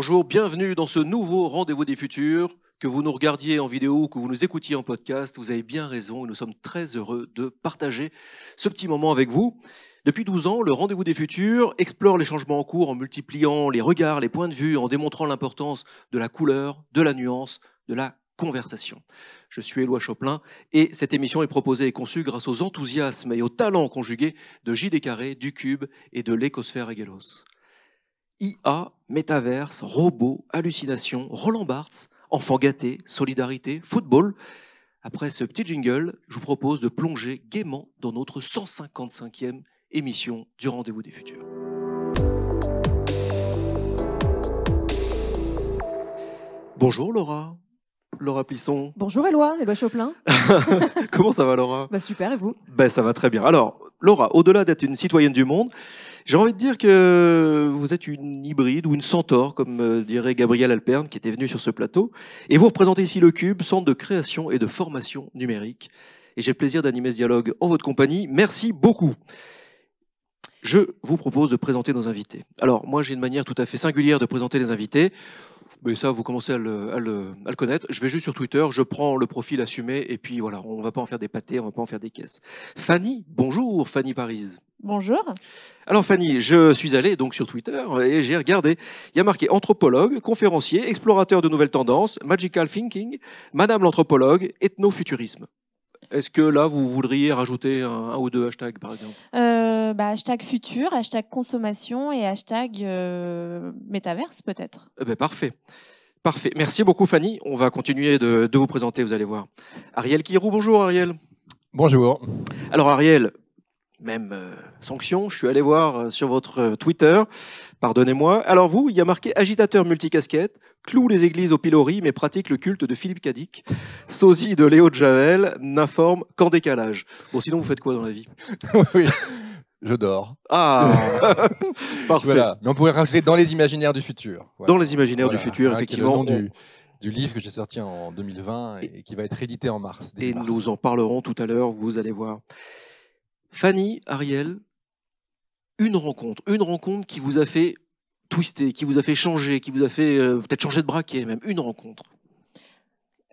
bonjour, bienvenue dans ce nouveau rendez-vous des futurs. Que vous nous regardiez en vidéo ou que vous nous écoutiez en podcast, vous avez bien raison et nous sommes très heureux de partager ce petit moment avec vous. Depuis 12 ans, le Rendez-vous des Futurs explore les changements en cours en multipliant les regards, les points de vue, en démontrant l'importance de la couleur, de la nuance, de la conversation. Je suis Éloi Choplin et cette émission est proposée et conçue grâce aux enthousiasmes et aux talents conjugués de JD Carré, du Cube et de l'écosphère Egelos. IA, métaverse, robots, hallucinations, Roland Barthes, enfants gâtés, solidarité, football. Après ce petit jingle, je vous propose de plonger gaiement dans notre 155e émission du Rendez-vous des Futurs. Bonjour Laura. Laura Plisson. Bonjour Éloi, Éloi Choplin. Comment ça va Laura? Bah Super, et vous? Ben, Ça va très bien. Alors Laura, au-delà d'être une citoyenne du monde, j'ai envie de dire que vous êtes une hybride ou une centaure, comme euh, dirait Gabriel Alperne, qui était venu sur ce plateau. Et vous représentez ici le Cube, centre de création et de formation numérique. Et j'ai le plaisir d'animer ce dialogue en votre compagnie. Merci beaucoup. Je vous propose de présenter nos invités. Alors, moi, j'ai une manière tout à fait singulière de présenter les invités. Mais ça, vous commencez à le, à, le, à le, connaître. Je vais juste sur Twitter, je prends le profil assumé, et puis voilà, on ne va pas en faire des pâtés, on ne va pas en faire des caisses. Fanny, bonjour, Fanny Paris. Bonjour. Alors Fanny, je suis allé donc sur Twitter et j'ai regardé. Il y a marqué anthropologue, conférencier, explorateur de nouvelles tendances, magical thinking, Madame l'anthropologue, ethnofuturisme. Est-ce que là, vous voudriez rajouter un, un ou deux hashtags, par exemple? Euh, bah, Hashtag futur, hashtag consommation et hashtag euh, métaverse, peut-être. eh ben, Parfait. Parfait. Merci beaucoup, Fanny. On va continuer de, de vous présenter, vous allez voir. Ariel Kirou, bonjour Ariel. Bonjour. Alors Ariel, même euh, sanction, je suis allé voir euh, sur votre euh, Twitter, pardonnez-moi. Alors vous, il y a marqué agitateur multicasquette, cloue les églises au pilori, mais pratique le culte de Philippe Cadic, sosie de Léo de Javel, n'informe qu'en décalage. Bon, sinon vous faites quoi dans la vie? Oui, je dors. Ah Parfait. Voilà. Mais on pourrait rajouter dans les imaginaires du futur. Voilà. Dans les imaginaires voilà. du futur, Hein, effectivement. Qui est le nom du, du livre que j'ai sorti en 2020 et, qui va être édité en mars. Et mars. nous en parlerons tout à l'heure, vous allez voir. Fanny, Ariel, une rencontre, une rencontre qui vous a fait twister, qui vous a fait changer, qui vous a fait euh, peut-être changer de braquet, même une rencontre.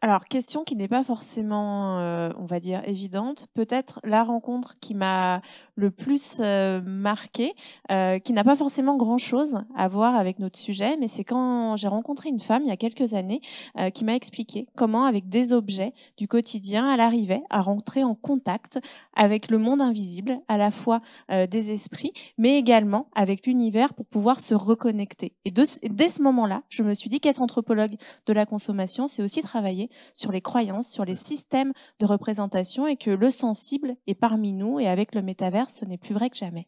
Alors, question qui n'est pas forcément, euh, on va dire, évidente. Peut-être la rencontre qui m'a le plus euh, marqué, euh, qui n'a pas forcément grand-chose à voir avec notre sujet, mais c'est quand j'ai rencontré une femme il y a quelques années euh, qui m'a expliqué comment, avec des objets du quotidien, elle arrivait à rentrer en contact avec le monde invisible, à la fois euh, des esprits, mais également avec l'univers pour pouvoir se reconnecter. Et, de, et dès ce moment-là, je me suis dit qu'être anthropologue de la consommation, c'est aussi travailler sur les croyances, sur les systèmes de représentation et que le sensible est parmi nous et avec le métavers, ce n'est plus vrai que jamais.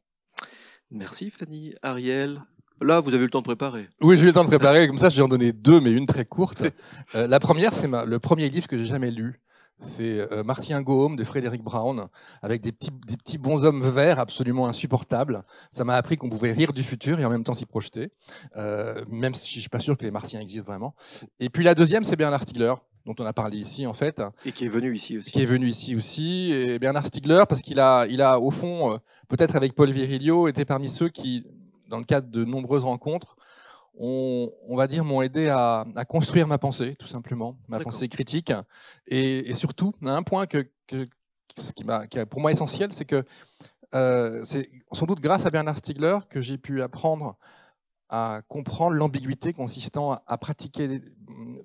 Merci Fanny. Ariel, là vous avez eu le temps de préparer. Oui, j'ai eu le temps de préparer. Comme ça, je vais en donner deux, mais une très courte. Euh, la première, c'est le premier livre que j'ai jamais lu. C'est euh, Martien Gaume de Frédéric Brown, avec des petits, des petits bonshommes verts absolument insupportables. Ça m'a appris qu'on pouvait rire du futur et en même temps s'y projeter, euh, même si je suis pas sûr que les Martiens existent vraiment. Et puis la deuxième, c'est Bernard Stiegler, dont on a parlé ici en fait, Et qui est venu ici aussi. qui est venu ici aussi. Et Bernard Stiegler, parce qu'il a, il a au fond, euh, peut-être avec Paul Virilio, été parmi ceux qui, dans le cadre de nombreuses rencontres, on, on va dire, m'ont aidé à, à construire ma pensée, tout simplement, ma pensée critique. Et, et surtout, un point que, que, ce qui, m'a, qui est pour moi essentiel, c'est que euh, c'est sans doute grâce à Bernard Stiegler que j'ai pu apprendre à comprendre l'ambiguïté consistant à, pratiquer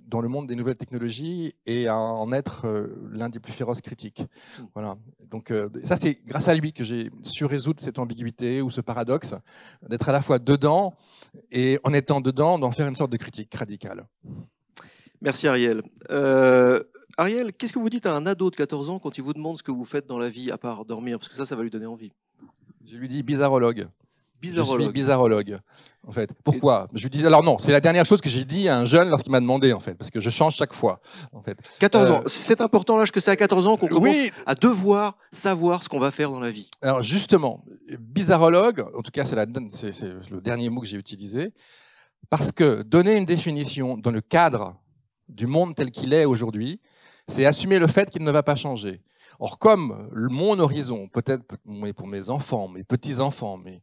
dans le monde des nouvelles technologies et à en être euh, l'un des plus féroces critiques. Voilà. Donc euh, ça, c'est grâce à lui que j'ai su résoudre cette ambiguïté ou ce paradoxe d'être à la fois dedans et en étant dedans, d'en faire une sorte de critique radicale. Merci Ariel. Euh, Ariel, qu'est-ce que vous dites à un ado de 14 ans quand il vous demande ce que vous faites dans la vie à part dormir? Parce que ça, ça va lui donner envie. Je lui dis bizarrologue. Je suis Bizarrologue. bizarrologue, en fait. Pourquoi? Je lui dis alors non, c'est la dernière chose que j'ai dit à un jeune lorsqu'il m'a demandé, en fait, parce que je change chaque fois, en fait. 14 Euh, ans. C'est important l'âge que c'est à 14 ans qu'on commence Oui, à devoir savoir ce qu'on va faire dans la vie. Alors justement, bizarrologue, en tout cas c'est, le dernier mot que j'ai utilisé, parce que donner une définition dans le cadre du monde tel qu'il est aujourd'hui, c'est assumer le fait qu'il ne va pas changer. Or comme mon horizon, peut-être pour mes enfants, mes petits-enfants, mes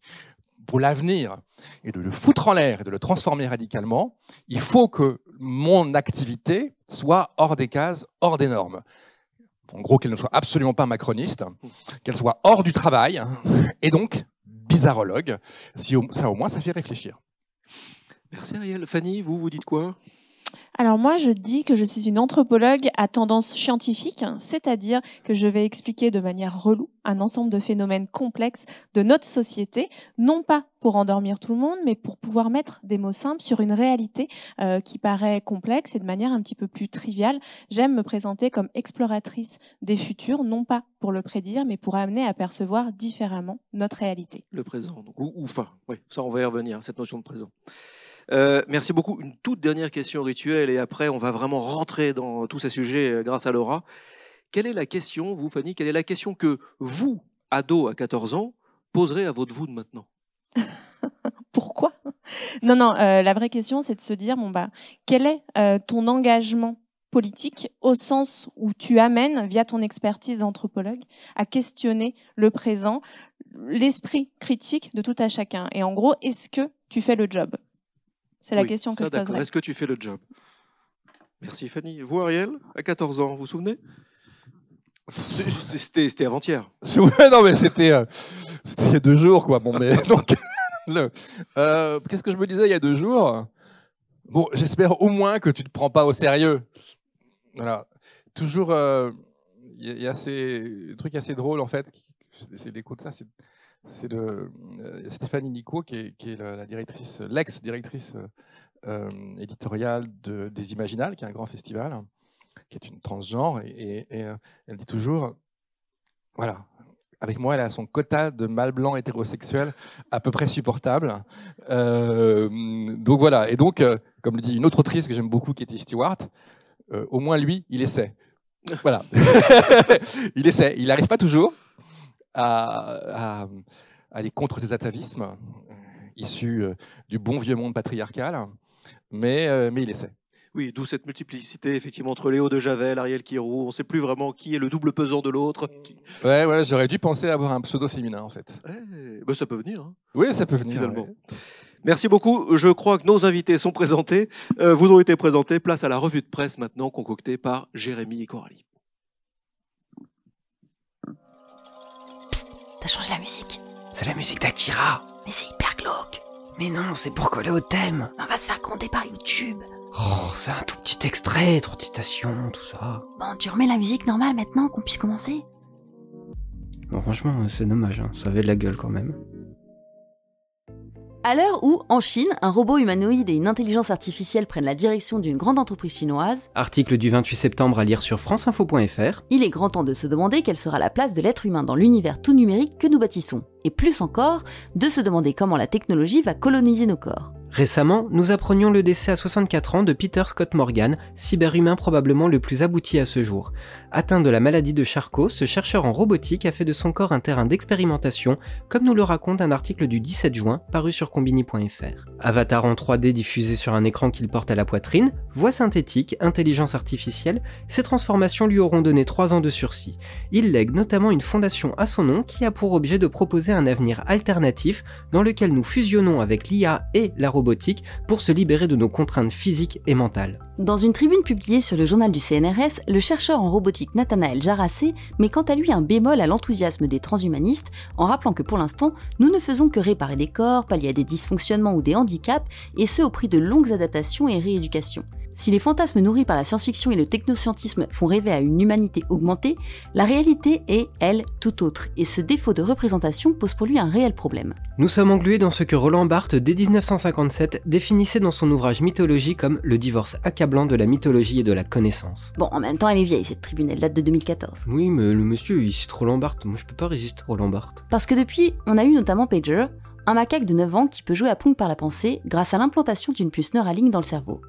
pour l'avenir et de le foutre en l'air et de le transformer radicalement, il faut que mon activité soit hors des cases, hors des normes. En gros, qu'elle ne soit absolument pas macroniste, qu'elle soit hors du travail, et donc bizarrologue. Ça, au moins, ça fait réfléchir. Merci Ariel. Fanny, vous, vous dites quoi? Alors moi, je dis que je suis une anthropologue à tendance scientifique, c'est-à-dire que je vais expliquer de manière relou un ensemble de phénomènes complexes de notre société, non pas pour endormir tout le monde, mais pour pouvoir mettre des mots simples sur une réalité euh, qui paraît complexe et de manière un petit peu plus triviale. J'aime me présenter comme exploratrice des futurs, non pas pour le prédire, mais pour amener à percevoir différemment notre réalité. Le présent, donc, ou, enfin, oui, ça on va y revenir, cette notion de présent. Euh, merci beaucoup. Une toute dernière question rituelle et après on va vraiment rentrer dans tous ces sujets euh, grâce à Laura. Quelle est la question, vous Fanny, quelle est la question que vous, ado à 14 ans, poserez à votre vous de maintenant? Pourquoi? Non, non, euh, la vraie question c'est de se dire, bon bah, quel est ton engagement politique au sens où tu amènes, via ton expertise d'anthropologue, à questionner le présent, l'esprit critique de tout à chacun? Et en gros, est-ce que tu fais le job? C'est la question que je poserai. Est-ce que tu fais le job? Merci Fanny. Vous Ariel, à 14 ans, vous vous souvenez? C'était avant-hier. non mais c'était euh, il y a deux jours quoi. Bon mais donc euh, qu'est-ce que je me disais il y a deux jours? Bon, j'espère au moins que tu te prends pas au sérieux. Voilà. Toujours, euh, il y, a ces trucs assez drôles en fait. C'est de ça. C'est de euh, Stéphanie Nico, qui est, la, directrice, l'ex-directrice euh, euh, éditoriale de, des Imaginales, qui est un grand festival, qui est une transgenre, et, elle dit toujours, voilà, avec moi, elle a son quota de mâles blancs hétérosexuels à peu près supportable. donc voilà, et donc, comme le dit une autre autrice que j'aime beaucoup, est Stewart, au moins lui, il essaie. Voilà. il essaie. Il n'arrive pas toujours, à, aller contre ces atavismes euh, issus euh, du bon vieux monde patriarcal, mais, euh, mais il essaie. Oui, d'où cette multiplicité effectivement entre Léo de Javel, Ariel Kirou. On ne sait plus vraiment qui est le double pesant de l'autre. Ouais, ouais, j'aurais dû penser à avoir un pseudo féminin en fait. bah, ça peut venir. Hein, oui, ça peut venir. Finalement. Merci beaucoup. Je crois que nos invités sont présentés, vous ont été présentés. Place à la revue de presse maintenant concoctée par Jérémy et Coralie. T'as changé la musique C'est la musique d'Akira. Mais c'est hyper glauque. Mais non, c'est pour coller au thème. On va se faire gronder par YouTube. Oh, c'est un tout petit extrait, trop de citations, tout ça. Bon, tu remets la musique normale maintenant qu'on puisse commencer? Bon, franchement, c'est dommage, hein. ça avait de la gueule quand même. À l'heure où, en Chine, un robot humanoïde et une intelligence artificielle prennent la direction d'une grande entreprise chinoise, article du 28 septembre à lire sur franceinfo.fr, il est grand temps de se demander quelle sera la place de l'être humain dans l'univers tout numérique que nous bâtissons, et plus encore, de se demander comment la technologie va coloniser nos corps. Récemment, nous apprenions le décès à 64 ans de Peter Scott Morgan, cyberhumain probablement le plus abouti à ce jour. Atteint de la maladie de Charcot, ce chercheur en robotique a fait de son corps un terrain d'expérimentation, comme nous le raconte un article du 17 juin paru sur combini.fr. Avatar en 3D diffusé sur un écran qu'il porte à la poitrine, voix synthétique, intelligence artificielle, ces transformations lui auront donné 3 ans de sursis. Il lègue notamment une fondation à son nom qui a pour objet de proposer un avenir alternatif dans lequel nous fusionnons avec l'IA et la robotique pour se libérer de nos contraintes physiques et mentales. Dans une tribune publiée sur le journal du CNRS, le chercheur en robotique Nathanaël Jarassé met quant à lui un bémol à l'enthousiasme des transhumanistes en rappelant que pour l'instant, nous ne faisons que réparer des corps, pallier à des dysfonctionnements ou des handicaps, et ce au prix de longues adaptations et rééducations. Si les fantasmes nourris par la science-fiction et le technoscientisme font rêver à une humanité augmentée, la réalité est, elle, tout autre, et ce défaut de représentation pose pour lui un réel problème. Nous sommes englués dans ce que Roland Barthes, dès 1957, définissait dans son ouvrage Mythologie comme le divorce accablant de la mythologie et de la connaissance. Bon, en même temps, elle est vieille, cette tribune, elle date de 2014. Oui, mais le monsieur, il cite Roland Barthes, moi je peux pas résister Roland Barthes. Parce que depuis, on a eu notamment Pager, un macaque de 9 ans qui peut jouer à Pong par la pensée grâce à l'implantation d'une puce Neuralink dans le cerveau.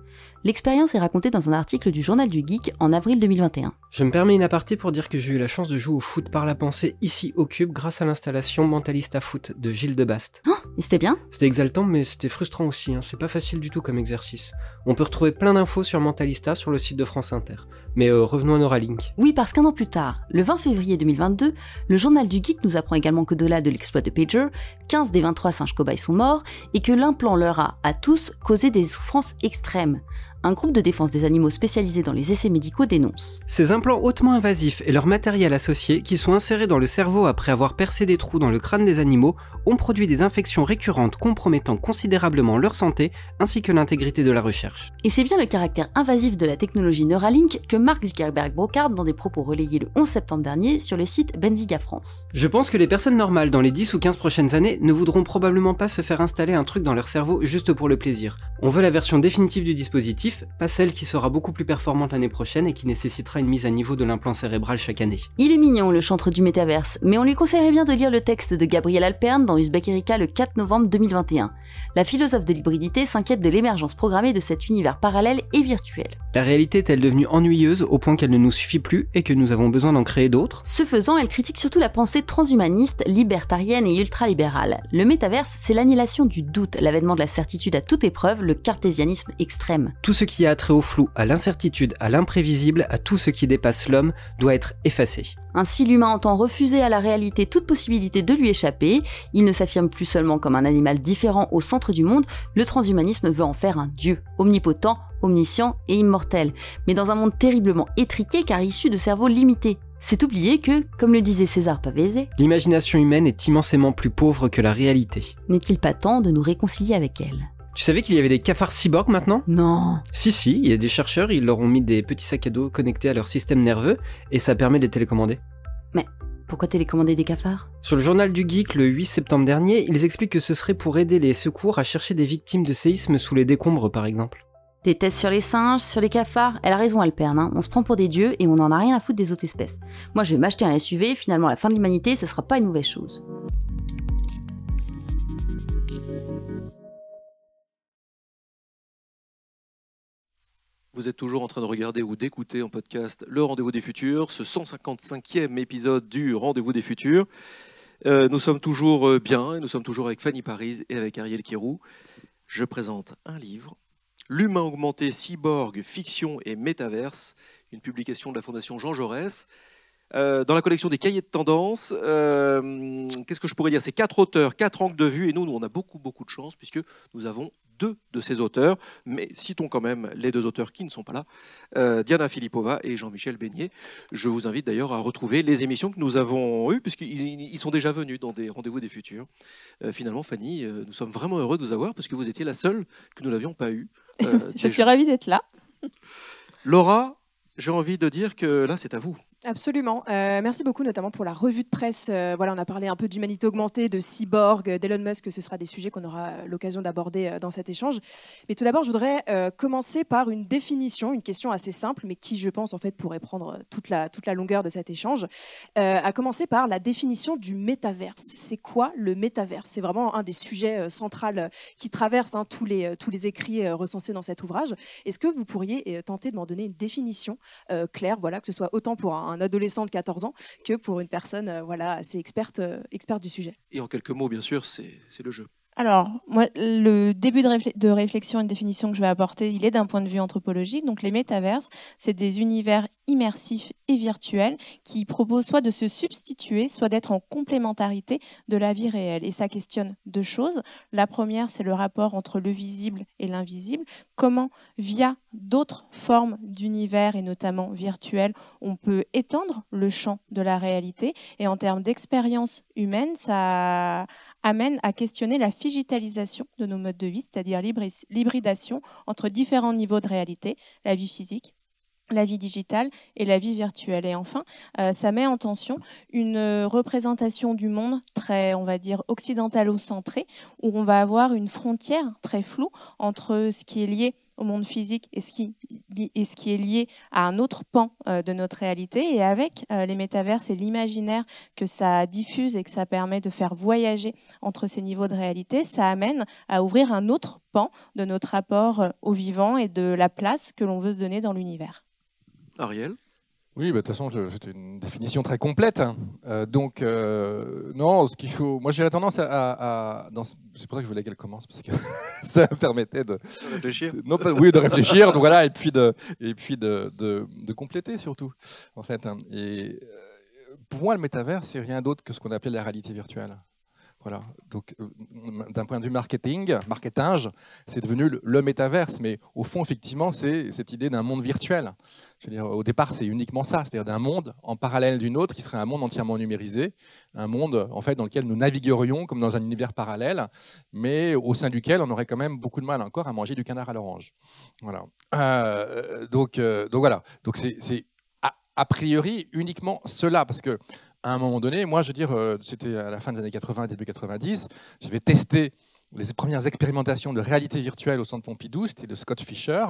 L'expérience est racontée dans un article du Journal du Geek en avril 2021. Je me permets une aparté pour dire que j'ai eu la chance de jouer au foot par la pensée ici au Cube grâce à l'installation Mentalista Foot de Gilles de Bast. Oh, et c'était bien C'était exaltant mais c'était frustrant aussi, hein. c'est pas facile du tout comme exercice. On peut retrouver plein d'infos sur Mentalista sur le site de France Inter. Mais euh, revenons à Neuralink. Oui, parce qu'un an plus tard, le 20 février 2022, le journal du geek nous apprend également que delà de l'exploit de Pager, 15 des 23 singes cobayes sont morts et que l'implant leur a, à tous, causé des souffrances extrêmes un groupe de défense des animaux spécialisé dans les essais médicaux dénonce. Ces implants hautement invasifs et leur matériel associé, qui sont insérés dans le cerveau après avoir percé des trous dans le crâne des animaux, ont produit des infections récurrentes compromettant considérablement leur santé ainsi que l'intégrité de la recherche. Et c'est bien le caractère invasif de la technologie Neuralink que Mark Zuckerberg brocarde dans des propos relayés le 11 septembre dernier sur le site Benziga France. Je pense que les personnes normales dans les 10 ou 15 prochaines années ne voudront probablement pas se faire installer un truc dans leur cerveau juste pour le plaisir. On veut la version définitive du dispositif pas celle qui sera beaucoup plus performante l'année prochaine et qui nécessitera une mise à niveau de l'implant cérébral chaque année. Il est mignon le chantre du métaverse, mais on lui conseillerait bien de lire le texte de Gabriel Alpern dans Uzbek Erika le 4 novembre 2021. La philosophe de l'hybridité s'inquiète de l'émergence programmée de cet univers parallèle et virtuel. La réalité est-elle devenue ennuyeuse au point qu'elle ne nous suffit plus et que nous avons besoin d'en créer d'autres? Ce faisant, elle critique surtout la pensée transhumaniste, libertarienne et ultralibérale. Le métaverse, c'est l'annihilation du doute, l'avènement de la certitude à toute épreuve, le cartésianisme extrême. Tout ce qui a trait au flou, à l'incertitude, à l'imprévisible, à tout ce qui dépasse l'homme, doit être effacé. Ainsi, l'humain entend refuser à la réalité toute possibilité de lui échapper. Il ne s'affirme plus seulement comme un animal différent au centre du monde, le transhumanisme veut en faire un dieu, omnipotent, omniscient et immortel, mais dans un monde terriblement étriqué car issu de cerveaux limités. C'est oublier que, comme le disait César Pavese, l'imagination humaine est immensément plus pauvre que la réalité. N'est-il pas temps de nous réconcilier avec elle? Tu savais qu'il y avait des cafards cyborgs maintenant? Non. Si, si, il y a des chercheurs, ils leur ont mis des petits sacs à dos connectés à leur système nerveux et ça permet de les télécommander. Mais pourquoi télécommander des cafards? Sur le journal du Geek le 8 septembre dernier, ils expliquent que ce serait pour aider les secours à chercher des victimes de séismes sous les décombres par exemple. Des tests sur les singes, sur les cafards, elle a raison Alperne, hein. on se prend pour des dieux et on n'en a rien à foutre des autres espèces. Moi je vais m'acheter un SUV, finalement la fin de l'humanité, ce sera pas une mauvaise chose. Vous êtes toujours en train de regarder ou d'écouter en podcast Le Rendez-vous des Futurs, ce 155e épisode du Rendez-vous des Futurs. Euh, nous sommes toujours euh, bien, nous sommes toujours avec Fanny Paris et avec Ariel Kérou. Je présente un livre, L'humain augmenté, cyborg, fiction et métaverse, une publication de la Fondation Jean Jaurès. Euh, dans la collection des cahiers de tendance, qu'est-ce que je pourrais dire? C'est quatre auteurs, quatre angles de vue, et nous, nous, on a beaucoup, beaucoup de chance, puisque nous avons deux de ces auteurs, mais citons quand même les deux auteurs qui ne sont pas là, euh, Diana Filipova et Jean-Michel Beignet. Je vous invite d'ailleurs à retrouver les émissions que nous avons eues, puisqu'ils sont déjà venus dans des rendez-vous des futurs. Euh, finalement, Fanny, euh, nous sommes vraiment heureux de vous avoir, parce que vous étiez la seule que nous n'avions pas eue. Je suis ravie d'être là. Laura, j'ai envie de dire que là, c'est à vous. Absolument. Euh, merci beaucoup, notamment pour la revue de presse. Euh, voilà, on a parlé un peu d'humanité augmentée, de cyborg, d'Elon Musk. Ce sera des sujets qu'on aura l'occasion d'aborder euh, dans cet échange. Mais tout d'abord, je voudrais commencer par une définition, une question assez simple, mais qui, je pense, en fait, pourrait prendre toute la, toute la longueur de cet échange. à commencer par la définition du métaverse. C'est quoi le métaverse? C'est vraiment un des sujets centraux qui traverse hein, tous, les, tous les écrits recensés dans cet ouvrage. Est-ce que vous pourriez tenter de m'en donner une définition claire, voilà, que ce soit autant pour un un adolescent de 14 ans que pour une personne euh, voilà, assez experte, euh, experte du sujet. Et en quelques mots, bien sûr, c'est le jeu. Alors, moi, le début de, réflexion et de définition que je vais apporter, il est d'un point de vue anthropologique. Donc, les métaverses, c'est des univers immersifs et virtuels qui proposent soit de se substituer, soit d'être en complémentarité de la vie réelle. Et ça questionne deux choses. La première, c'est le rapport entre le visible et l'invisible. Comment, via d'autres formes d'univers et notamment virtuels, on peut étendre le champ de la réalité? Et en termes d'expérience humaine, ça amène à questionner la digitalisation de nos modes de vie, c'est-à-dire l'hybridation entre différents niveaux de réalité, la vie physique, la vie digitale et la vie virtuelle. Et enfin, euh, ça met en tension une représentation du monde très, on va dire, occidentalo-centrée, où on va avoir une frontière très floue entre ce qui est lié au monde physique et ce qui, est lié à un autre pan euh, de notre réalité. Et avec euh, les métaverses et l'imaginaire que ça diffuse et que ça permet de faire voyager entre ces niveaux de réalité, ça amène à ouvrir un autre pan de notre rapport euh, au vivant et de la place que l'on veut se donner dans l'univers. Ariel? Oui, bah, de toute façon, c'était une définition très complète. Hein. donc, non, ce qu'il faut. Moi, j'ai tendance à. c'est pour ça que je voulais qu'elle commence, parce que ça me permettait de, Réfléchir. non pas, oui, de réfléchir, donc voilà, et puis de, et puis de, de, de compléter surtout, en fait. hein. Et euh, pour moi, le métavers, c'est rien d'autre que ce qu'on appelait la réalité virtuelle. Voilà. Donc, euh, d'un point de vue marketing, marketing, c'est devenu le, le métaverse. Mais au fond, effectivement, c'est cette idée d'un monde virtuel. Dire, au départ, c'est uniquement ça, c'est-à-dire d'un monde en parallèle d'une autre qui serait un monde entièrement numérisé, un monde en fait dans lequel nous naviguerions comme dans un univers parallèle, mais au sein duquel on aurait quand même beaucoup de mal encore à manger du canard à l'orange. Voilà. Euh, donc, euh, donc voilà. Donc c'est c'est a, a priori uniquement cela, parce que à un moment donné, moi, je veux dire, euh, c'était à la fin des années 80, début 90, j'avais testé les premières expérimentations de réalité virtuelle au centre Pompidou, c'était de Scott Fisher.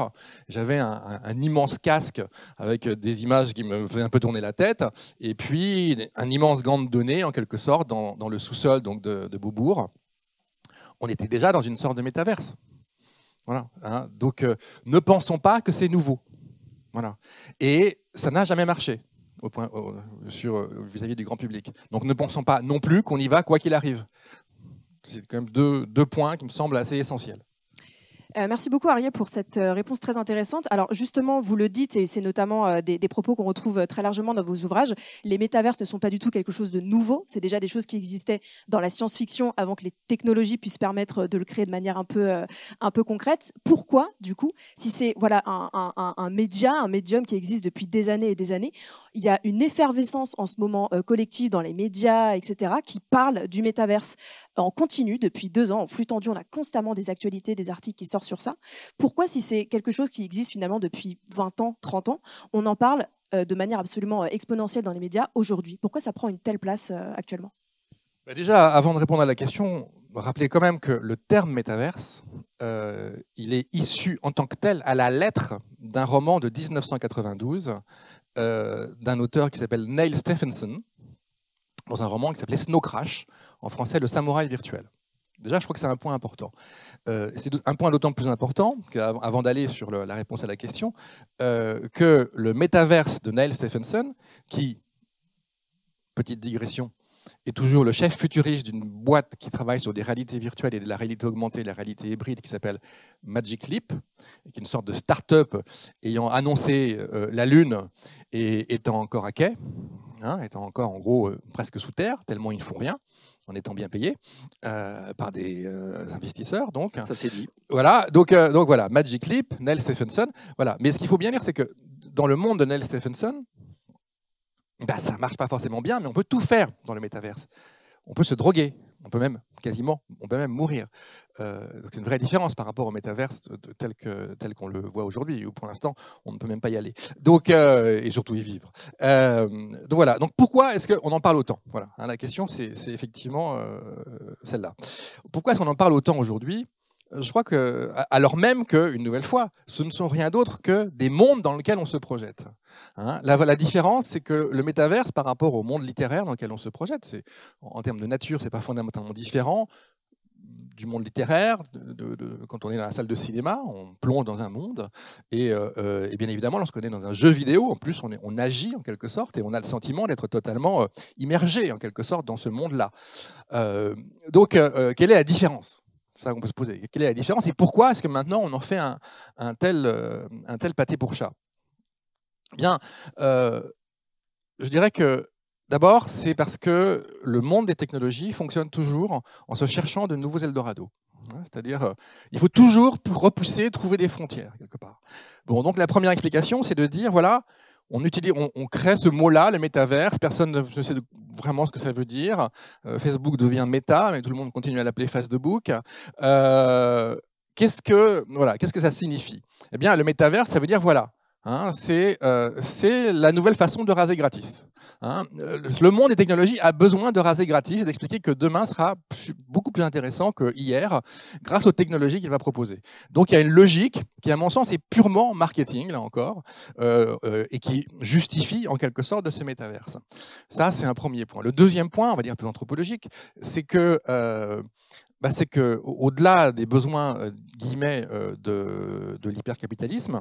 J'avais un, immense casque avec des images qui me faisaient un peu tourner la tête, et puis un immense gant de données, en quelque sorte, dans, le sous-sol de, Beaubourg. On était déjà dans une sorte de métaverse. Voilà. hein. Donc, euh, ne pensons pas que c'est nouveau. Voilà. Et ça n'a jamais marché euh, vis-à-vis du grand public. Donc, ne pensons pas non plus qu'on y va quoi qu'il arrive. C'est quand même deux, points qui me semblent assez essentiels. Euh, merci beaucoup Ariel pour cette euh, réponse très intéressante. Alors justement, vous le dites, et c'est notamment euh, des, propos qu'on retrouve très largement dans vos ouvrages, les métaverses ne sont pas du tout quelque chose de nouveau, c'est déjà des choses qui existaient dans la science-fiction avant que les technologies puissent permettre de le créer de manière un peu, un peu concrète. Pourquoi, du coup, si c'est voilà, un média, un médium qui existe depuis des années et des années, il y a une effervescence en ce moment euh, collective dans les médias, etc., qui parle du métaverse en continu depuis deux ans, en flux tendu. On a constamment des actualités, des articles qui sortent sur ça. Pourquoi, si c'est quelque chose qui existe finalement depuis 20 ans, 30 ans, on en parle euh, de manière absolument euh, exponentielle dans les médias aujourd'hui? Pourquoi ça prend une telle place actuellement? Bah, déjà, avant de répondre à la question, rappelez quand même que le terme métaverse, il est issu en tant que tel à la lettre d'un roman de 1992 euh, d'un auteur qui s'appelle Neil Stephenson, dans un roman qui s'appelait Snow Crash, en français Le samouraï virtuel. Déjà, je crois que c'est un point important. Euh, c'est un point d'autant plus important avant d'aller sur la réponse à la question, euh, que le métaverse de Neil Stephenson, qui, petite digression, est toujours le chef futuriste d'une boîte qui travaille sur des réalités virtuelles et de la réalité augmentée, de la réalité hybride, qui s'appelle Magic Leap, qui est une sorte de start-up ayant annoncé euh, la Lune et étant encore à quai, hein, étant encore en gros euh, presque sous terre, tellement ils ne font rien, en étant bien payés euh, par des euh, investisseurs. Donc, Ça c'est dit. voilà, donc, euh, donc voilà, Magic Leap, Neil Stephenson. Voilà. Mais ce qu'il faut bien dire, c'est que dans le monde de Neil Stephenson, bah, ça marche pas forcément bien, mais on peut tout faire dans le métaverse. On peut se droguer, on peut même quasiment, on peut même mourir. Euh, c'est une vraie différence par rapport au métaverse de- tel que tel qu'on le voit aujourd'hui, où pour l'instant on ne peut même pas y aller. Donc euh, et surtout y vivre. Euh, donc voilà. Donc pourquoi est-ce qu'on en parle autant? Voilà. hein, la question c'est effectivement euh, celle-là. Pourquoi est-ce qu'on en parle autant aujourd'hui? Je crois que, alors même que, une nouvelle fois, ce ne sont rien d'autre que des mondes dans lesquels on se projette. Hein. la, différence, c'est que le métaverse, par rapport au monde littéraire dans lequel on se projette, c'est, en termes de nature, c'est pas fondamentalement différent du monde littéraire. Quand on est dans la salle de cinéma, on plonge dans un monde. Et, euh, euh, bien évidemment, lorsqu'on est dans un jeu vidéo, en plus, on, agit en quelque sorte et on a le sentiment d'être totalement euh, immergé en quelque sorte dans ce monde-là. Donc, quelle est la différence? Ça qu'on peut se poser. Quelle est la différence et pourquoi est-ce que maintenant on en fait un, un tel, euh, un tel pâté pour chat? Bien, euh, je dirais que d'abord, c'est parce que le monde des technologies fonctionne toujours en, se cherchant de nouveaux Eldorado. Hein, C'est-à-dire, euh, il faut toujours repousser, trouver des frontières quelque part. Bon, donc la première explication, c'est de dire voilà, on utilise, on, crée ce mot-là, le métaverse. Personne ne sait vraiment ce que ça veut dire. Euh, Facebook devient méta, mais tout le monde continue à l'appeler Facebook. Euh, qu'est-ce que voilà, qu'est-ce que ça signifie? Eh bien, le métaverse, ça veut dire voilà, hein, c'est euh, la nouvelle façon de raser gratis. Hein. Le monde des technologies a besoin de raser gratis et d'expliquer que demain sera beaucoup plus intéressant que hier grâce aux technologies qu'il va proposer. Donc il y a une logique qui, à mon sens, est purement marketing, là encore, euh, euh, et qui justifie en quelque sorte de ce métaverse. Ça, c'est un premier point. Le deuxième point, on va dire plus anthropologique, c'est que euh, bah, c'est que au- au-delà des besoins euh, guillemets de, de l'hypercapitalisme,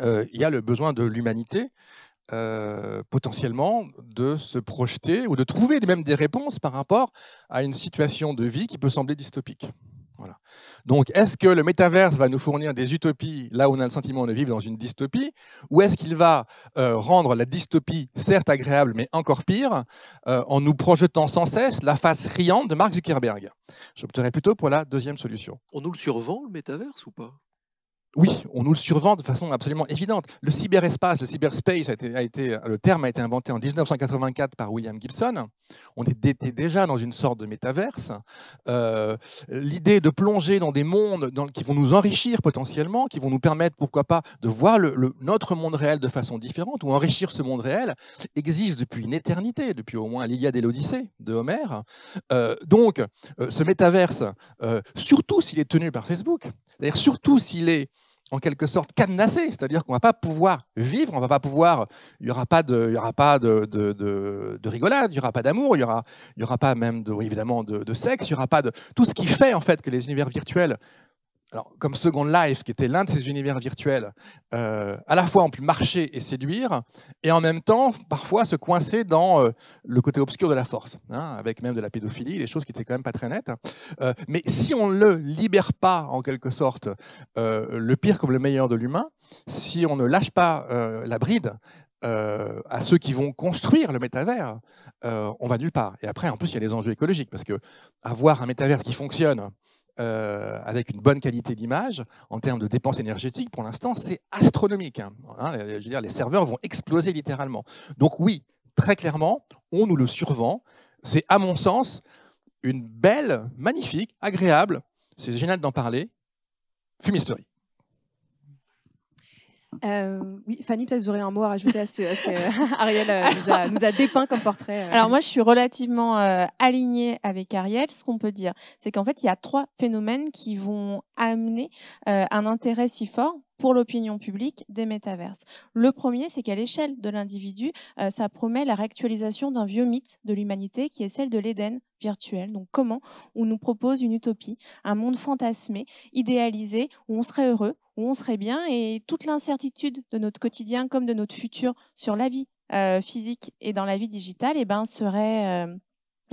il y a le besoin de l'humanité euh, potentiellement de se projeter ou de trouver même des réponses par rapport à une situation de vie qui peut sembler dystopique. Voilà. Donc, est-ce que le métaverse va nous fournir des utopies là où on a le sentiment de vivre dans une dystopie Ou est-ce qu'il va euh, rendre la dystopie, certes agréable, mais encore pire, euh, en nous projetant sans cesse la face riante de Mark Zuckerberg? J'opterais plutôt pour la deuxième solution. On nous le survend, le métaverse, ou pas? Oui, on nous le survend de façon absolument évidente. Le cyberespace, le cyberspace, a été, le terme a été inventé en 1984 par William Gibson. On était déjà dans une sorte de métaverse. Euh, L'idée de plonger dans des mondes qui vont nous enrichir potentiellement, qui vont nous permettre, pourquoi pas, de voir notre monde réel de façon différente ou enrichir ce monde réel, existe depuis une éternité, depuis au moins l'Iliade et l'Odyssée de Homère. Euh, donc, euh, ce métaverse, surtout s'il est tenu par Facebook, c'est-à-dire surtout s'il est en quelque sorte cadenassé, c'est-à-dire qu'on va pas pouvoir vivre, on va pas pouvoir, il y aura pas de, il y aura pas de, de, de, de rigolade, il y aura pas d'amour, il y aura, il y aura pas même de, évidemment de, sexe, il y aura pas de tout ce qui fait en fait que les univers virtuels comme Second Life, qui était l'un de ces univers virtuels, euh, à la fois ont pu marcher et séduire, et en même temps, parfois, se coincer dans euh, le côté obscur de la force, hein, avec même de la pédophilie, des choses qui étaient quand même pas très nettes. Euh, mais si on ne libère pas, en quelque sorte, euh, le pire comme le meilleur de l'humain, si on ne lâche pas euh, la bride euh, à ceux qui vont construire le métavers, on va nulle part. Et après, en plus, il y a les enjeux écologiques, parce que avoir un métavers qui fonctionne, euh, avec une bonne qualité d'image, en termes de dépenses énergétiques, pour l'instant, c'est astronomique. Hein. Hein, les serveurs vont exploser littéralement. Donc oui, très clairement, on nous le survend. C'est, à mon sens, une belle, magnifique, agréable, c'est génial d'en parler, fumisterie. Euh, oui, Fanny, peut-être vous aurez un mot à rajouter à ce, que Ariel euh, nous, a, dépeint comme portrait. Euh. Alors moi, je suis relativement euh, alignée avec Ariel. Ce qu'on peut dire, c'est qu'en fait, il y a trois phénomènes qui vont amener un intérêt si fort pour l'opinion publique des métaverses. Le premier, c'est qu'à l'échelle de l'individu, ça promet la réactualisation d'un vieux mythe de l'humanité qui est celle de l'Éden virtuel. Donc comment on nous propose une utopie, un monde fantasmé, idéalisé, où on serait heureux, où on serait bien, et toute l'incertitude de notre quotidien comme de notre futur sur la vie euh, physique et dans la vie digitale, eh ben, serait... Euh,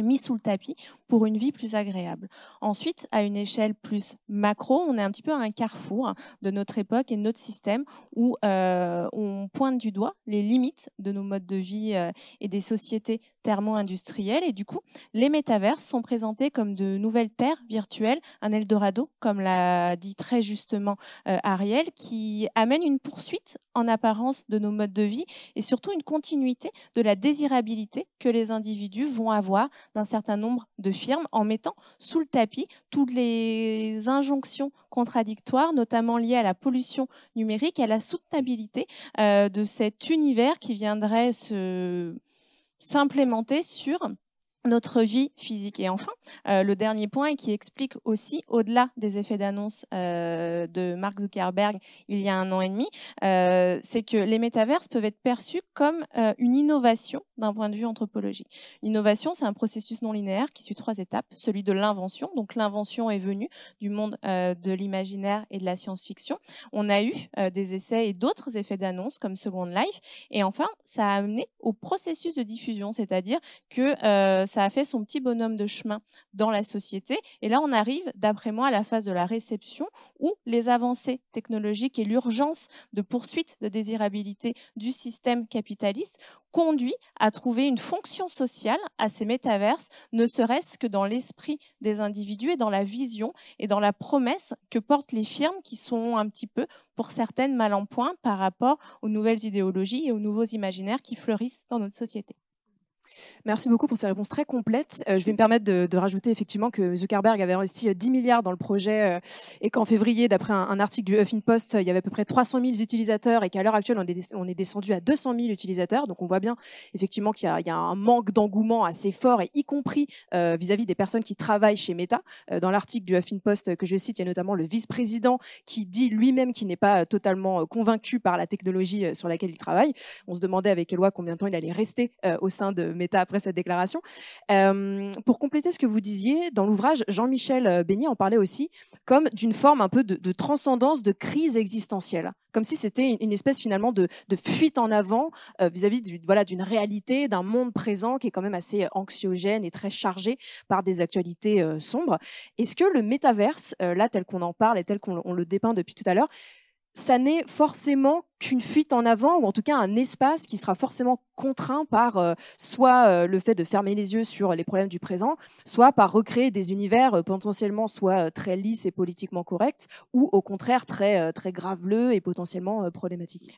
mis sous le tapis pour une vie plus agréable. Ensuite, à une échelle plus macro, on est un petit peu à un carrefour de notre époque et de notre système où euh, on pointe du doigt les limites de nos modes de vie euh, et des sociétés thermo-industrielles. Et du coup, les métaverses sont présentés comme de nouvelles terres virtuelles, un Eldorado, comme l'a dit très justement euh, Ariel, qui amène une poursuite en apparence de nos modes de vie et surtout une continuité de la désirabilité que les individus vont avoir d'un certain nombre de en mettant sous le tapis toutes les injonctions contradictoires, notamment liées à la pollution numérique et à la soutenabilité euh, de cet univers qui viendrait s'implémenter sur notre vie physique. Et enfin, euh, le dernier point qui explique aussi, au-delà des effets d'annonce euh, de Mark Zuckerberg il y a un an et demi, euh, c'est que les métaverses peuvent être perçus comme une innovation d'un point de vue anthropologique. L'innovation, c'est un processus non linéaire qui suit trois étapes. Celui de l'invention, donc l'invention est venue du monde de l'imaginaire et de la science-fiction. On a eu des essais et d'autres effets d'annonce comme Second Life. Et enfin, ça a amené au processus de diffusion, c'est-à-dire que ça a fait son petit bonhomme de chemin dans la société. Et là, on arrive, d'après moi, à la phase de la réception où les avancées technologiques et l'urgence de poursuite de désirabilité du système capitaliste conduit à trouver une fonction sociale à ces métaverses, ne serait-ce que dans l'esprit des individus et dans la vision et dans la promesse que portent les firmes qui sont un petit peu, pour certaines, mal en point par rapport aux nouvelles idéologies et aux nouveaux imaginaires qui fleurissent dans notre société. Merci beaucoup pour ces réponses très complètes. Euh, je vais me permettre de, rajouter effectivement que Zuckerberg avait investi 10 milliards dans le projet euh, et qu'en février, d'après un, article du Huffington Post, il y avait à peu près 300 000 utilisateurs et qu'à l'heure actuelle, on est, descendu à 200 000 utilisateurs. Donc on voit bien effectivement qu'il y, a un manque d'engouement assez fort et y compris euh, vis-à-vis -vis des personnes qui travaillent chez Meta. Euh, dans l'article du Huffington Post que je cite, il y a notamment le vice-président qui dit lui-même qu'il n'est pas totalement convaincu par la technologie sur laquelle il travaille. On se demandait avec Eloi combien de temps il allait rester au sein de Meta après cette déclaration. Euh, pour compléter ce que vous disiez, dans l'ouvrage, Jean-Michel Béni en parlait aussi comme d'une forme un peu de, transcendance, de crise existentielle, comme si c'était une espèce finalement de, de fuite en avant euh, vis-à-vis -vis voilà, d'une réalité, d'un monde présent qui est quand même assez anxiogène et très chargé par des actualités euh, sombres. Est-ce que le métaverse, euh, là tel qu'on en parle et tel qu'on le dépeint depuis tout à l'heure, ça n'est forcément qu'une fuite en avant, ou en tout cas un espace qui sera forcément contraint par euh, soit euh, le fait de fermer les yeux sur les problèmes du présent, soit par recréer des univers euh, potentiellement soit très lisses et politiquement corrects, ou au contraire très, très graveleux et potentiellement problématiques.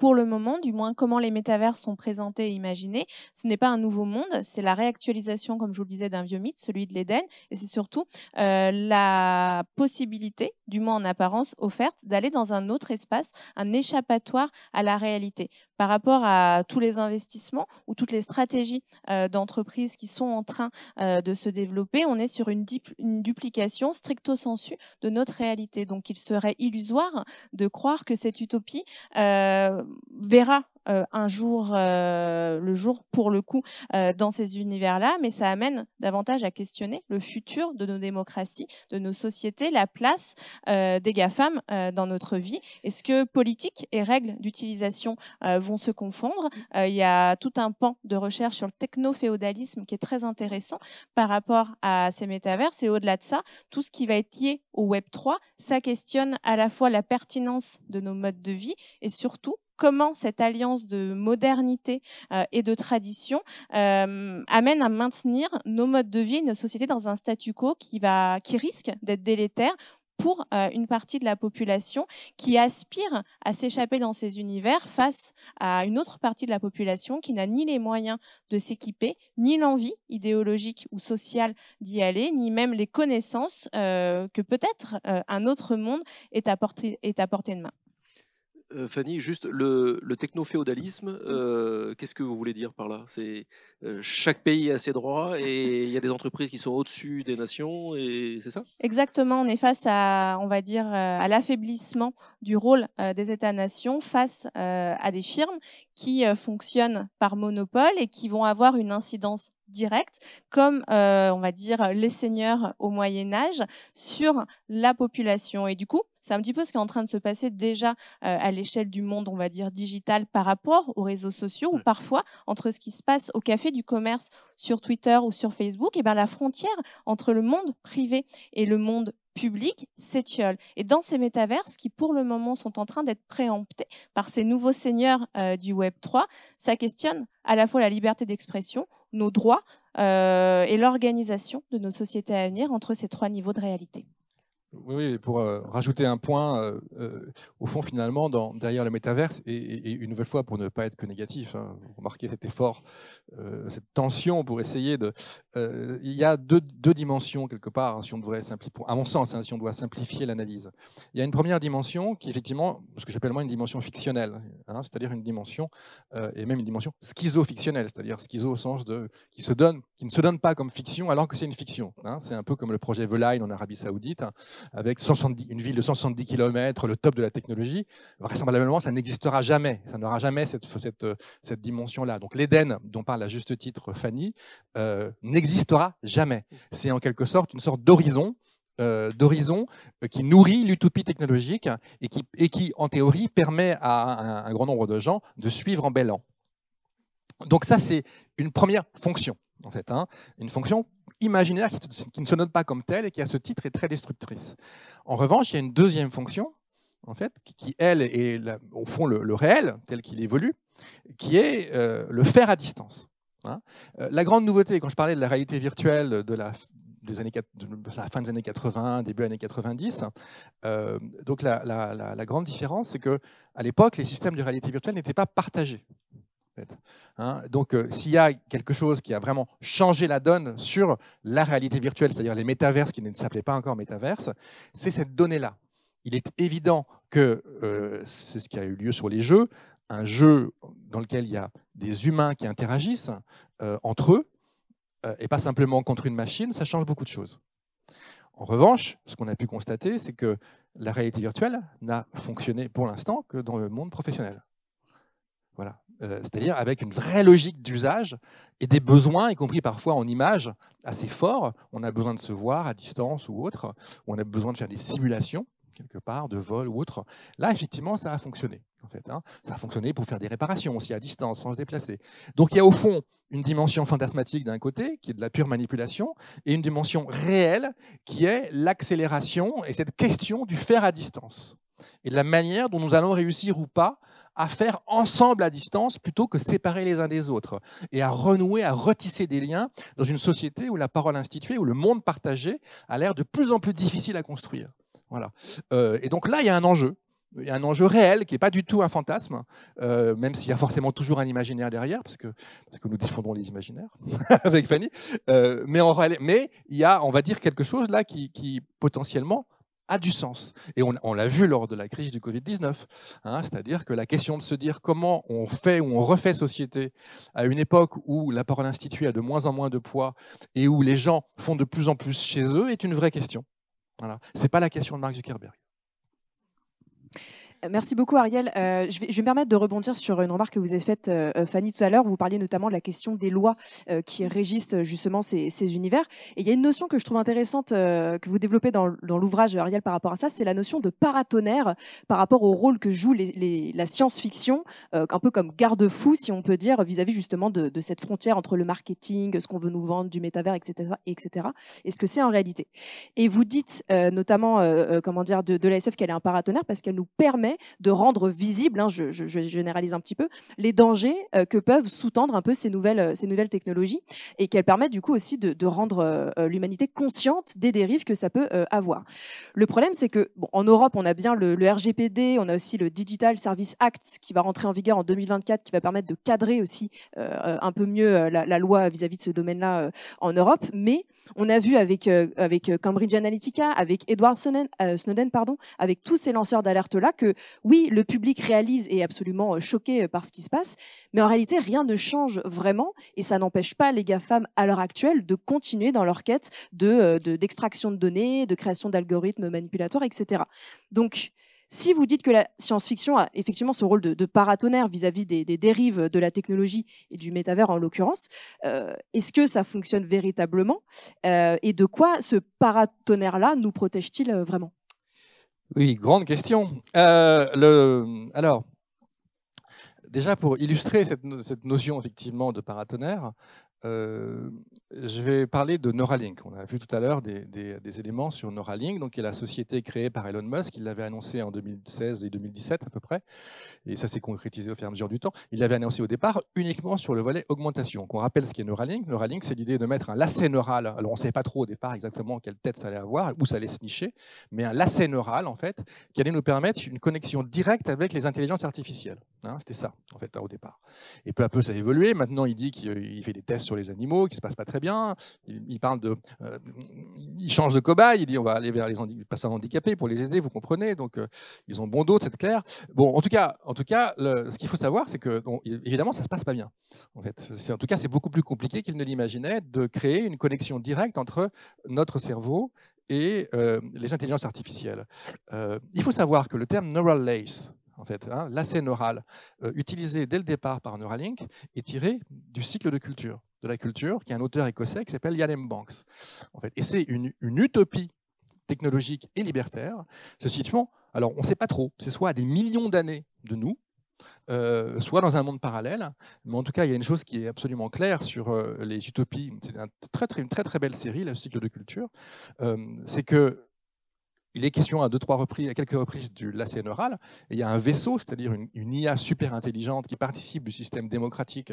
Pour le moment, du moins, comment les métavers sont présentés et imaginés, ce n'est pas un nouveau monde, c'est la réactualisation, comme je vous le disais, d'un vieux mythe, celui de l'Éden, et c'est surtout la possibilité, du moins en apparence, offerte d'aller dans un autre espace, un échappatoire à la réalité. Par rapport à tous les investissements ou toutes les stratégies euh, d'entreprises qui sont en train euh, de se développer, on est sur une, duplication stricto sensu de notre réalité. Donc il serait illusoire de croire que cette utopie euh, verra euh, un jour euh, le jour pour le coup euh, dans ces univers-là, mais ça amène davantage à questionner le futur de nos démocraties, de nos sociétés, la place des GAFAM dans notre vie. Est-ce que politique et règles d'utilisation vont se confondre? Il y a tout un pan de recherche sur le techno-féodalisme qui est très intéressant par rapport à ces métaverses. Et au-delà de ça, tout ce qui va être lié au Web 3, ça questionne à la fois la pertinence de nos modes de vie et surtout comment cette alliance de modernité euh, et de tradition euh, amène à maintenir nos modes de vie et nos sociétés dans un statu quo qui, va, qui risque d'être délétère pour euh, une partie de la population qui aspire à s'échapper dans ces univers face à une autre partie de la population qui n'a ni les moyens de s'équiper, ni l'envie idéologique ou sociale d'y aller, ni même les connaissances que peut-être un autre monde est à est à portée de main. Euh, Fanny, juste le, le techno-féodalisme, euh, qu'est-ce que vous voulez dire par là? C'est euh, chaque pays a ses droits et il y a des entreprises qui sont au-dessus des nations et c'est ça? Exactement, on est face à, on va dire, à l'affaiblissement du rôle des États-nations face à des firmes qui fonctionnent par monopole et qui vont avoir une incidence directe, comme on va dire les seigneurs au Moyen Âge, sur la population. Et du coup, c'est un petit peu ce qui est en train de se passer déjà euh, à l'échelle du monde, on va dire, digital par rapport aux réseaux sociaux, ou parfois entre ce qui se passe au café du commerce sur Twitter ou sur Facebook, et bien la frontière entre le monde privé et le monde public s'étiole. Et dans ces métaverses, qui pour le moment sont en train d'être préemptés par ces nouveaux seigneurs euh, du Web 3, ça questionne à la fois la liberté d'expression, nos droits euh, et l'organisation de nos sociétés à venir entre ces trois niveaux de réalité. Oui, pour euh, rajouter un point, euh, euh, au fond, finalement, derrière le métaverse, et, une nouvelle fois, pour ne pas être que négatif, hein, vous remarquez cet effort, cette tension pour essayer de... il y a deux, dimensions, quelque part, hein, si on devrait simplifier, à mon sens, hein, si on doit simplifier l'analyse. Il y a une première dimension qui effectivement ce que j'appelle moi une dimension fictionnelle, c'est-à-dire une dimension, et même une dimension schizo-fictionnelle, c'est-à-dire schizo au sens de... qui, qui ne se donne pas comme fiction alors que c'est une fiction. c'est un peu comme le projet The Line en Arabie Saoudite avec 170, une ville de 170 km, le top de la technologie, vraisemblablement, ça n'existera jamais. Ça n'aura jamais cette, dimension-là. Donc l'Éden, dont parle à juste titre Fanny, euh, n'existera jamais. C'est en quelque sorte une sorte d'horizon euh, d'horizon euh, qui nourrit l'utopie technologique et qui, et qui, en théorie, permet à un, grand nombre de gens de suivre en bel an. Donc ça, c'est une première fonction, en fait, hein, une fonction imaginaire qui, ne se note pas comme telle et qui, à ce titre, est très destructrice. En revanche, il y a une deuxième fonction, en fait, qui, elle, est au fond le, réel, tel qu'il évolue, qui est euh, le faire à distance. Hein. Euh, la grande nouveauté, quand je parlais de la réalité virtuelle de la, des années, la fin des années 80, début années 90, euh, donc la, la, grande différence, c'est que à l'époque, les systèmes de réalité virtuelle n'étaient pas partagés. Hein. Donc, euh, s'il y a quelque chose qui a vraiment changé la donne sur la réalité virtuelle, c'est-à-dire les métaverses qui ne s'appelaient pas encore métaverses, c'est cette donnée-là. Il est évident que euh, c'est ce qui a eu lieu sur les jeux, un jeu dans lequel il y a des humains qui interagissent euh, entre eux, et pas simplement contre une machine, ça change beaucoup de choses. En revanche, ce qu'on a pu constater, c'est que la réalité virtuelle n'a fonctionné pour l'instant que dans le monde professionnel. Euh, c'est-à-dire avec une vraie logique d'usage et des besoins, y compris parfois en images assez forts. On a besoin de se voir à distance ou autre, on a besoin de faire des simulations quelque part, de vol ou autre. Là, effectivement, ça a fonctionné. En fait, hein. Ça a fonctionné pour faire des réparations aussi à distance, sans se déplacer. Donc il y a au fond une dimension fantasmatique d'un côté, qui est de la pure manipulation, et une dimension réelle, qui est l'accélération et cette question du faire à distance. Et de la manière dont nous allons réussir ou pas à faire ensemble à distance plutôt que séparer les uns des autres, et à renouer, à retisser des liens dans une société où la parole instituée, où le monde partagé a l'air de plus en plus difficile à construire. Voilà. Euh, et donc là, il y a un enjeu. Il y a un enjeu réel qui n'est pas du tout un fantasme, euh, même s'il y a forcément toujours un imaginaire derrière, parce que, parce que nous défendons les imaginaires avec Fanny. Euh, mais, mais il y a, on va dire, quelque chose là qui, qui potentiellement a du sens. Et on, l'a vu lors de la crise du Covid-19. Hein, C'est-à-dire que la question de se dire comment on fait ou on refait société à une époque où la parole instituée a de moins en moins de poids et où les gens font de plus en plus chez eux est une vraie question. Voilà. Ce n'est pas la question de Mark Zuckerberg. Merci beaucoup Ariel. Euh, je, vais, me permettre de rebondir sur une remarque que vous avez faite, euh, Fanny, tout à l'heure. Vous parliez notamment de la question des lois euh, qui régissent justement ces, univers. Et il y a une notion que je trouve intéressante euh, que vous développez dans, l'ouvrage, Ariel, par rapport à ça, c'est la notion de paratonnerre par rapport au rôle que joue la science-fiction, euh, un peu comme garde-fou, si on peut dire, vis-à-vis -vis justement de, de, cette frontière entre le marketing, ce qu'on veut nous vendre, du métavers, etc., etc. Et ce que c'est en réalité? Et vous dites notamment, comment dire, de, de l'ASF qu'elle est un paratonnerre parce qu'elle nous permet de rendre visible, hein, je, généralise un petit peu, les dangers euh, que peuvent sous-tendre un peu ces nouvelles, euh, ces nouvelles technologies et qu'elles permettent du coup aussi de, rendre euh, l'humanité consciente des dérives que ça peut avoir. Le problème, c'est que bon, en Europe, on a bien le, RGPD, on a aussi le Digital Service Act qui va rentrer en vigueur en 2024, qui va permettre de cadrer aussi un peu mieux la, loi vis-à-vis -vis de ce domaine-là en Europe, mais on a vu avec, avec Cambridge Analytica, avec Edward Snowden, Snowden pardon, avec tous ces lanceurs d'alerte-là, que oui, le public réalise et est absolument euh, choqué euh, par ce qui se passe, mais en réalité, rien ne change vraiment et ça n'empêche pas les GAFAM à l'heure actuelle de continuer dans leur quête de, d'extraction de, de données, de création d'algorithmes manipulatoires, etc. Donc, si vous dites que la science-fiction a effectivement ce rôle de, paratonnerre vis-à-vis des, dérives de la technologie et du métavers en l'occurrence, euh, est-ce que ça fonctionne véritablement? Euh, Et de quoi ce paratonnerre-là nous protège-t-il vraiment? Oui, grande question. Euh, alors, déjà pour illustrer cette, cette, notion effectivement de paratonnerre, euh, je vais parler de Neuralink. On a vu tout à l'heure des, éléments sur Neuralink, donc qui est la société créée par Elon Musk. Il l'avait annoncé en 2016 et 2017 à peu près, et ça s'est concrétisé au fur et à mesure du temps. Il l'avait annoncé au départ uniquement sur le volet augmentation. Qu'on rappelle ce qu'est Neuralink. Neuralink, c'est l'idée de mettre un lacet neural. Alors on ne savait pas trop au départ exactement quelle tête ça allait avoir, où ça allait se nicher, mais un lacet neural en fait, qui allait nous permettre une connexion directe avec les intelligences artificielles. Hein, C'était ça en fait au départ. Et peu à peu ça a évolué. Maintenant il dit qu'il fait des tests sur les animaux, qui se passe pas très bien. Il, parle de, euh, il change de cobaye. Il dit on va aller vers les personnes handicapées pour les aider. Vous comprenez Donc euh, ils ont bon dos, c'est clair. Bon, en tout cas, en tout cas, ce qu'il faut savoir, c'est que évidemment ça se passe pas bien. En fait, en tout cas, c'est beaucoup plus compliqué qu'il ne l'imaginait de créer une connexion directe entre notre cerveau et euh, les intelligences artificielles. Il faut savoir que le terme neural lace, en fait, hein, lacet neural, utilisé dès le départ par Neuralink, est tiré du cycle de culture, de la culture, qui est un auteur écossais qui s'appelle Ian M. Banks. En fait. Et c'est une, utopie technologique et libertaire se situant, alors on ne sait pas trop, c'est soit à des millions d'années de nous, euh, soit dans un monde parallèle. Mais en tout cas, il y a une chose qui est absolument claire sur euh, les utopies. C'est une très très belle série, le cycle de culture. Euh, c'est que il est question à deux, trois reprises, à quelques reprises du lacet neural. Et il y a un vaisseau, c'est-à-dire une, IA super intelligente qui participe du système démocratique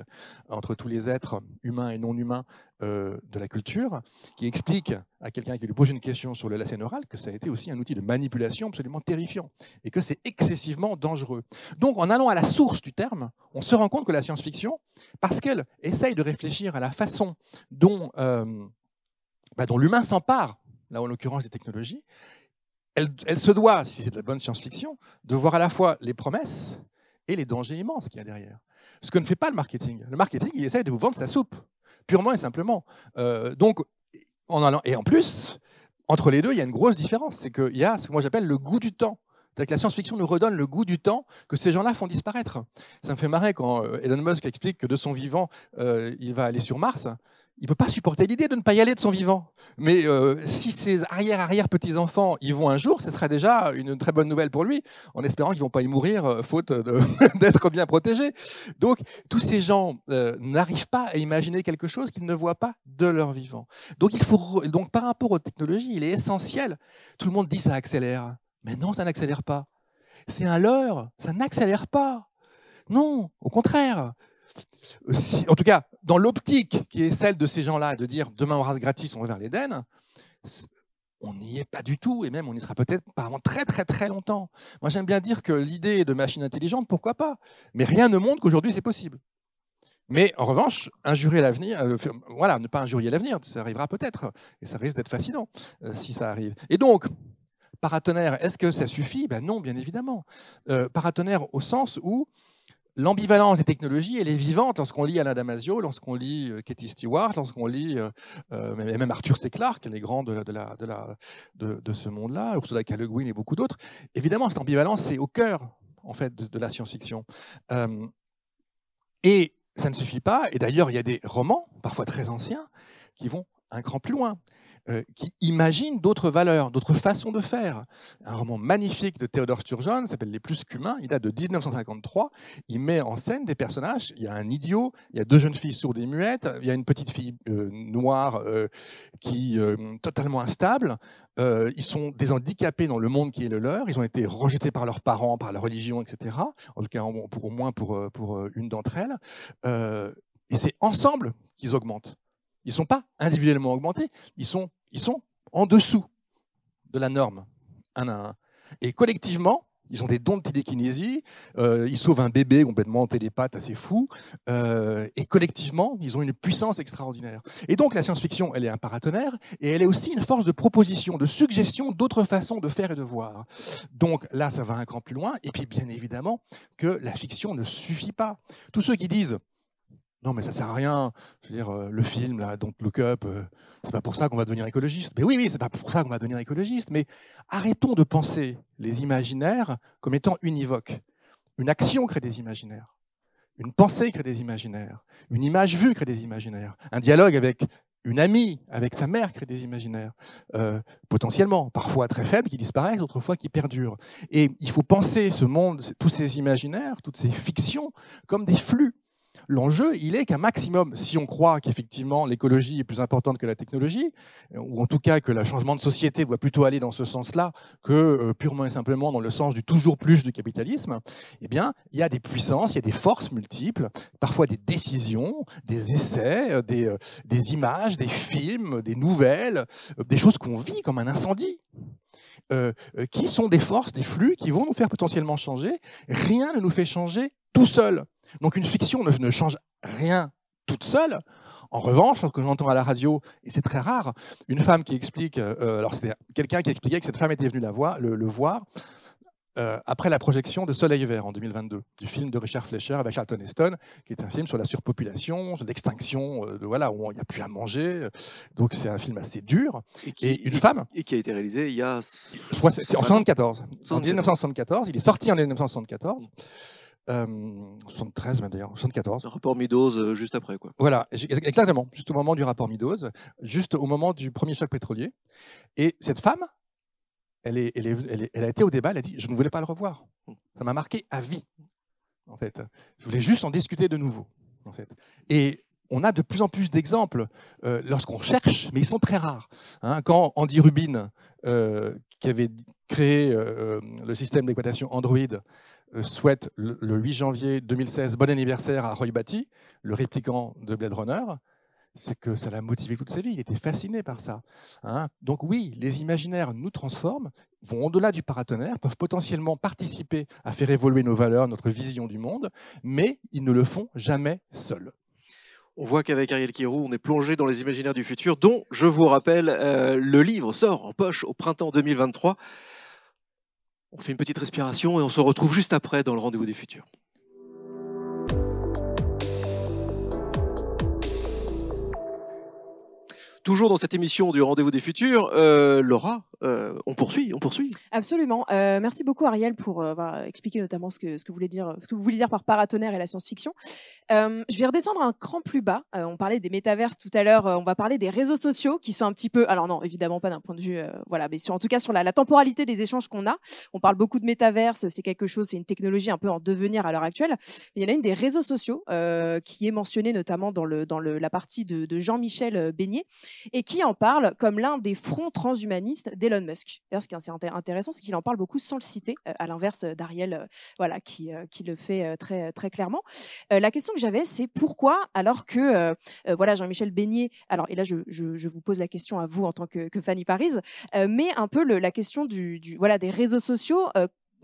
entre tous les êtres humains et non humains euh, de la culture, qui explique à quelqu'un qui lui pose une question sur le lacet neural que ça a été aussi un outil de manipulation absolument terrifiant et que c'est excessivement dangereux. Donc, en allant à la source du terme, on se rend compte que la science-fiction, parce qu'elle essaye de réfléchir à la façon dont, euh, bah, dont l'humain s'empare, là en l'occurrence des technologies, elle, se doit, si c'est de la bonne science-fiction, de voir à la fois les promesses et les dangers immenses qu'il y a derrière. Ce que ne fait pas le marketing. Le marketing, il essaye de vous vendre sa soupe, purement et simplement. Euh, donc, en allant, et en plus, entre les deux, il y a une grosse différence. C'est qu'il y a ce que moi j'appelle le goût du temps. C'est-à-dire que la science-fiction nous redonne le goût du temps que ces gens-là font disparaître. Ça me fait marrer quand euh, Elon Musk explique que de son vivant, euh, il va aller sur Mars. Il ne peut pas supporter l'idée de ne pas y aller de son vivant. Mais euh, si ses arrière-arrière-petits-enfants y vont un jour, ce sera déjà une très bonne nouvelle pour lui, en espérant qu'ils ne vont pas y mourir euh, faute d'être bien protégés. Donc, tous ces gens euh, n'arrivent pas à imaginer quelque chose qu'ils ne voient pas de leur vivant. Donc, il faut, donc, par rapport aux technologies, il est essentiel. Tout le monde dit ça accélère. Mais non, ça n'accélère pas. C'est un leurre, ça n'accélère pas. Non, au contraire. En tout cas, dans l'optique qui est celle de ces gens-là, de dire demain on rase gratis, on va vers l'Éden, on n'y est pas du tout, et même on y sera peut-être pas avant très très très longtemps. Moi j'aime bien dire que l'idée de machine intelligente, pourquoi pas? Mais rien ne montre qu'aujourd'hui c'est possible. Mais en revanche, injurer l'avenir, euh, voilà, ne pas injurier l'avenir, ça arrivera peut-être, et ça risque d'être fascinant euh, si ça arrive. Et donc, paratonnerre, est-ce que ça suffit? Ben Non, bien évidemment. Euh, paratonnerre au sens où l'ambivalence des technologies, elle est vivante lorsqu'on lit Alain Damasio, lorsqu'on lit euh, Katie Stewart, lorsqu'on lit euh, euh, même Arthur C. Clarke, les grands de, de, de, ce monde-là, Ursula K. Le Guin et beaucoup d'autres. Évidemment, cette ambivalence, c'est au cœur en fait, de, la science-fiction. Euh, et ça ne suffit pas. Et d'ailleurs, il y a des romans, parfois très anciens, qui vont un cran plus loin, euh, qui imaginent d'autres valeurs, d'autres façons de faire. Un roman magnifique de Theodore Sturgeon s'appelle Les plus qu'humains. Il date de 1953. Il met en scène des personnages. Il y a un idiot, il y a deux jeunes filles sourdes et muettes, il y a une petite fille euh, noire euh, qui euh, totalement instable. Ils sont des handicapés dans le monde qui est le leur. Ils ont été rejetés par leurs parents, par la religion, etc. En tout cas, au moins pour, une d'entre elles. Et c'est ensemble qu'ils augmentent. Ils ne sont pas individuellement augmentés, ils sont, ils sont en dessous de la norme, un à un. Et collectivement, ils ont des dons de télékinésie, euh, ils sauvent un bébé complètement télépathe, assez fou, euh, et collectivement, ils ont une puissance extraordinaire. Et donc la science-fiction, elle est un paratonnerre, et elle est aussi une force de proposition, de suggestion d'autres façons de faire et de voir. Donc là, ça va un cran plus loin, et puis bien évidemment que la fiction ne suffit pas. Tous ceux qui disent non, mais ça sert à rien. Je veux dire, euh, le film, là, Don't Look Up, euh, c'est pas pour ça qu'on va devenir écologiste. Mais oui, oui, c'est pas pour ça qu'on va devenir écologiste. Mais arrêtons de penser les imaginaires comme étant univoques. Une action crée des imaginaires. Une pensée crée des imaginaires. Une image vue crée des imaginaires. Un dialogue avec une amie, avec sa mère crée des imaginaires. Euh, potentiellement, parfois très faibles, qui disparaissent, d'autres fois qui perdurent. Et il faut penser ce monde, tous ces imaginaires, toutes ces fictions, comme des flux. L'enjeu, il est qu'un maximum, si on croit qu'effectivement l'écologie est plus importante que la technologie, euh, ou en tout cas que le changement de société doit plutôt aller dans ce sens-là que euh, purement et simplement dans le sens du toujours plus du capitalisme, eh bien, il y a des puissances, il y a des forces multiples, parfois des décisions, des essais, euh, des, images, des films, des nouvelles, des choses qu'on vit comme un incendie. Euh, euh, qui sont des forces, des flux qui vont nous faire potentiellement changer. Rien ne nous fait changer tout seul. Donc une fiction ne, change rien toute seule. En revanche, ce que j'entends à la radio, et c'est très rare, une femme qui explique, euh, alors c'était quelqu'un qui expliquait que cette femme était venue la voir, le voir euh, après la projection de Soleil Vert en 2022, du film de Richard Fleischer avec Charlton Heston, qui est un film sur la surpopulation, sur l'extinction, euh, voilà, où il n'y a plus à manger. Donc c'est un film assez dur. Et, qui, Et une femme, et qui a été réalisé il y a. en 74. En 74. 1974, il est sorti en 1974. Euh, 73 même d'ailleurs, 74. Un rapport Meadows euh, juste après, quoi. Voilà, exactement, juste au moment du rapport Meadows, juste au moment du premier choc pétrolier. Et cette femme, elle, a été au débat, elle a dit Je ne voulais pas le revoir. Ça m'a marqué à vie, en fait. Je voulais juste en discuter de nouveau, en fait. Et on a de plus en plus d'exemples euh, lorsqu'on cherche, mais ils sont très rares. hein. quand Andy Rubin, euh, qui avait créé euh, le système d'exploitation Android, souhaite le, le 8 janvier 2016 bon anniversaire à Roy Batty, le répliquant de Blade Runner, c'est que ça l'a motivé toute sa vie. Il était fasciné par ça. hein. Donc oui, les imaginaires nous transforment, vont au-delà du paratonnerre, peuvent potentiellement participer à faire évoluer nos valeurs, notre vision du monde, mais ils ne le font jamais seuls. On voit qu'avec Ariel Kirou, on est plongé dans les imaginaires du futur, dont, je vous rappelle, euh, le livre sort en poche au printemps 2023. On fait une petite respiration et on se retrouve juste après dans le rendez-vous des futurs. Toujours dans cette émission du Rendez-vous des Futurs, euh, Laura, euh, on poursuit, on poursuit. Absolument. Euh, merci beaucoup Ariel pour expliquer notamment ce que, ce que vous voulez dire, ce que vous voulez dire par paratonnerre et la science-fiction. Je vais redescendre un cran plus bas. On parlait des métaverses tout à l'heure. on va parler des réseaux sociaux qui sont un petit peu. Alors non, évidemment pas d'un point de vue, voilà, mais sur, en tout cas sur la, temporalité des échanges qu'on a. On parle beaucoup de métaverse. C'est quelque chose, c'est une technologie un peu en devenir à l'heure actuelle. Il y en a une des réseaux sociaux qui est mentionnée notamment dans la partie de, de Jean-Michel Beignet et qui en parle comme l'un des fronts transhumanistes d'Elon Musk. D'ailleurs, ce qui est inté- intéressant, c'est qu'il en parle beaucoup sans le citer, euh, à l'inverse d'Ariel, euh, voilà, qui, euh, qui le fait très, très clairement. La question que j'avais, c'est pourquoi, alors que voilà, Jean-Michel Beignet, alors et là, je, je, je vous pose la question à vous en tant que, que Fanny Paris, mais un peu la question du voilà des réseaux sociaux.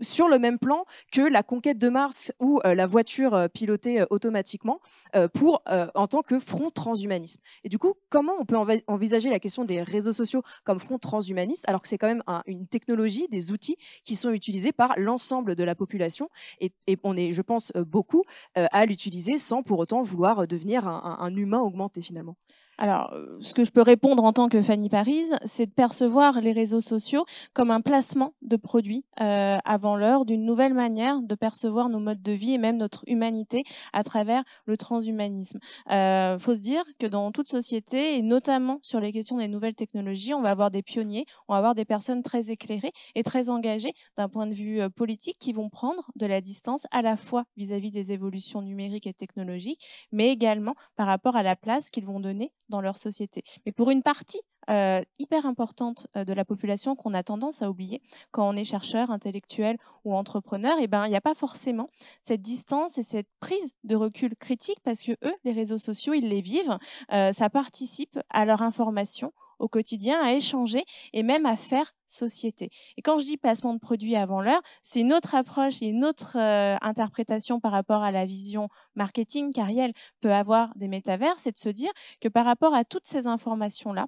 Sur le même plan que la conquête de Mars ou euh, la voiture euh, pilotée euh, automatiquement euh, pour en tant que front transhumanisme. Et du coup, comment on peut envi- envisager la question des réseaux sociaux comme front transhumaniste alors que c'est quand même un- une technologie, des outils qui sont utilisés par l'ensemble de la population et, on est, je pense, beaucoup à l'utiliser sans pour autant vouloir devenir un humain augmenté finalement? Alors, euh, ce que je peux répondre en tant que Fanny Paris, c'est de percevoir les réseaux sociaux comme un placement de produits euh, avant l'heure d'une nouvelle manière de percevoir nos modes de vie et même notre humanité à travers le transhumanisme. Euh, faut se dire que dans toute société, et notamment sur les questions des nouvelles technologies, on va avoir des pionniers, on va avoir des personnes très éclairées et très engagées d'un point de vue euh, politique qui vont prendre de la distance à la fois vis-à-vis des évolutions numériques et technologiques, mais également par rapport à la place qu'ils vont donner dans leur société. Mais pour une partie euh, hyper importante euh, de la population qu'on a tendance à oublier quand on est chercheur, intellectuel ou entrepreneur, et ben il n'y a pas forcément cette distance et cette prise de recul critique parce que eux, les réseaux sociaux, ils les vivent, euh, ça participe à leur information au quotidien, à échanger et même à faire société. Et quand je dis placement de produits avant l'heure, c'est une autre approche et une autre euh, interprétation par rapport à la vision marketing qu'Ariel peut avoir des métavers, c'est de se dire que par rapport à toutes ces informations-là,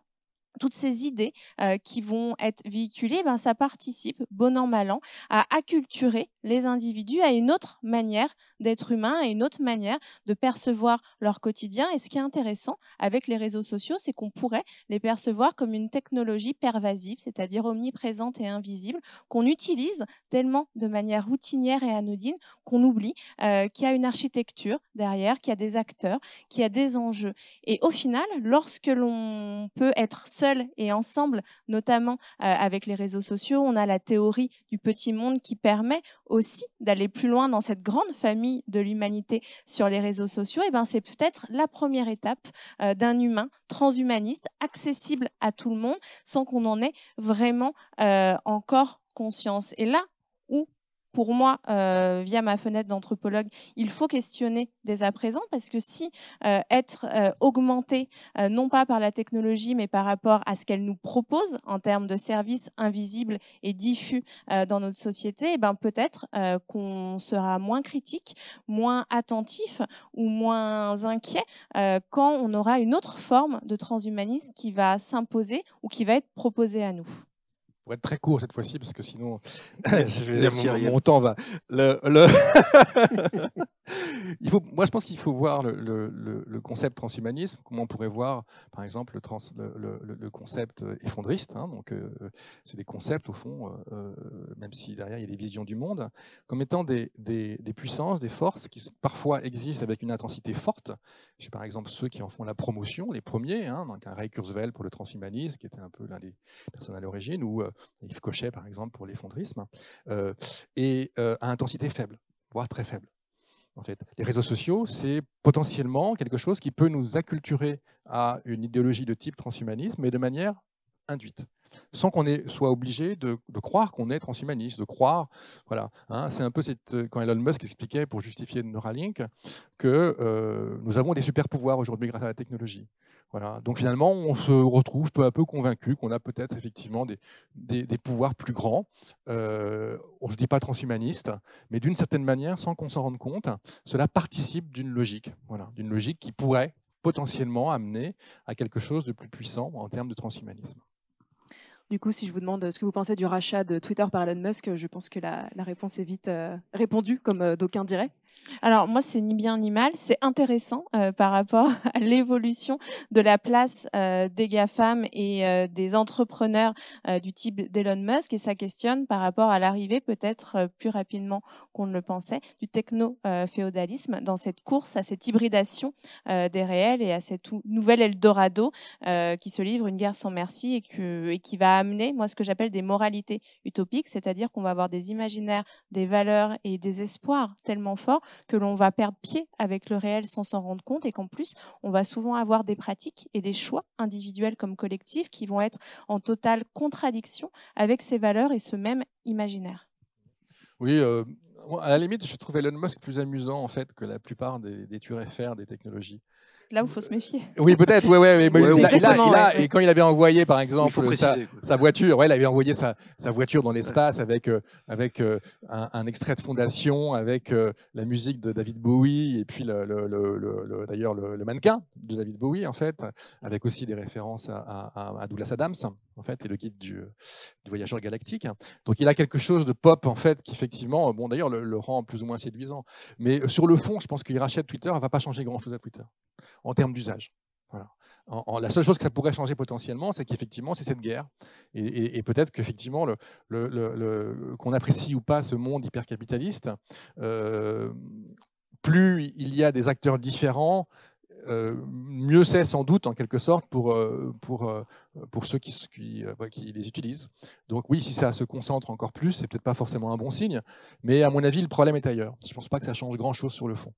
toutes ces idées euh, qui vont être véhiculées, ben, ça participe, bon an, mal an, à acculturer les individus à une autre manière d'être humain, à une autre manière de percevoir leur quotidien. Et ce qui est intéressant avec les réseaux sociaux, c'est qu'on pourrait les percevoir comme une technologie pervasive, c'est-à-dire omniprésente et invisible, qu'on utilise tellement de manière routinière et anodine qu'on oublie euh, qu'il y a une architecture derrière, qu'il y a des acteurs, qu'il y a des enjeux. Et au final, lorsque l'on peut être seul et ensemble, notamment euh, avec les réseaux sociaux, on a la théorie du petit monde qui permet aussi d'aller plus loin dans cette grande famille de l'humanité sur les réseaux sociaux. Et ben c'est peut-être la première étape euh, d'un humain transhumaniste, accessible à tout le monde, sans qu'on en ait vraiment euh, encore conscience. Et là où pour moi, euh, via ma fenêtre d'anthropologue, il faut questionner dès à présent parce que si euh, être euh, augmenté, non pas par la technologie, mais par rapport à ce qu'elle nous propose en termes de services invisibles et diffus dans notre société, eh ben peut-être qu'on sera moins critique, moins attentif ou moins inquiet quand on aura une autre forme de transhumanisme qui va s'imposer ou qui va être proposée à nous pour être très court cette fois-ci, parce que sinon, je vais- mon, mon temps va. Le, le- il faut, moi, je pense qu'il faut voir le, concept transhumanisme, comment on pourrait voir, par exemple, le, trans- concept effondriste. hein, donc, euh, c'est des concepts, au fond, euh, euh, même si derrière il y a des visions du monde, comme étant des, des- des puissances, des forces qui parfois existent avec une intensité forte. J'ai par exemple ceux qui en font la promotion, les premiers, hein, donc un Ray Kurzweil pour le transhumanisme, qui était un peu l'un des personnes à l'origine, ou euh, Yves Cochet, par exemple, pour l'effondrisme, euh, et euh, à intensité faible, voire très faible. En fait, les réseaux sociaux, c'est potentiellement quelque chose qui peut nous acculturer à une idéologie de type transhumanisme, mais de manière induite, sans qu'on soit obligé de, croire qu'on est transhumaniste, de croire, voilà. hein, c'est un peu quand Elon Musk expliquait pour justifier Neuralink que euh, nous avons des super pouvoirs aujourd'hui grâce à la technologie. Voilà. Donc finalement, on se retrouve peu à peu convaincu qu'on a peut-être effectivement des, des, des pouvoirs plus grands. Euh, on ne se dit pas transhumaniste, mais d'une certaine manière, sans qu'on s'en rende compte, cela participe d'une logique, voilà, d'une logique qui pourrait potentiellement amener à quelque chose de plus puissant en termes de transhumanisme. Du coup, si je vous demande ce que vous pensez du rachat de Twitter par Elon Musk, je pense que la, la réponse est vite euh, répondue, comme euh, d'aucuns diraient. Alors moi, c'est ni bien ni mal. C'est intéressant euh, par rapport à l'évolution de la place euh, des GAFAM et euh, des entrepreneurs euh, du type d'Elon Musk. Et ça questionne par rapport à l'arrivée, peut-être plus rapidement qu'on ne le pensait, du techno-féodalisme dans cette course à cette hybridation des réels et à cette ou- nouvel Eldorado qui se livre une guerre sans merci et qui va amener, moi, ce que j'appelle des moralités utopiques, c'est-à-dire qu'on va avoir des imaginaires, des valeurs et des espoirs tellement forts que l'on va perdre pied avec le réel sans s'en rendre compte et qu'en plus, on va souvent avoir des pratiques et des choix individuels comme collectifs qui vont être en totale contradiction avec ces valeurs et ce même imaginaire. Oui, euh, à la limite, je trouve Elon Musk plus amusant en fait que la plupart des, des tueurs FR des technologies. Là où il faut se méfier. Oui, peut-être, ouais, ouais, mais Ouais, il a- il a- exactement, il a- ouais, ouais. et quand il avait envoyé, par exemple, sa, préciser. quoi. sa voiture, ouais, il avait envoyé sa, sa voiture dans l'espace avec, euh, avec euh, un, un extrait de fondation, avec euh, la musique de David Bowie, et puis le, le- le- le- le- d'ailleurs le, le mannequin de David Bowie, en fait, avec aussi des références à, à- à Douglas Adams, en fait, et le guide du, du voyageur galactique. Donc il a quelque chose de pop, en fait, qui effectivement, bon, d'ailleurs, le, le rend plus ou moins séduisant. Mais euh, sur le fond, je pense qu'il rachète Twitter, ne va pas changer grand-chose à Twitter, en termes d'usage. Voilà. La seule chose que ça pourrait changer potentiellement, c'est qu'effectivement, c'est cette guerre. Et, peut-être qu'effectivement, qu'on apprécie ou pas ce monde hypercapitaliste, euh, plus il y a des acteurs différents, euh, mieux c'est sans doute en quelque sorte pour, euh, pour, euh, pour ceux qui, qui, euh, qui les utilisent. Donc oui, si ça se concentre encore plus, c'est peut-être pas forcément un bon signe, mais à mon avis, le problème est ailleurs. Je ne pense pas que ça change grand-chose sur le fond.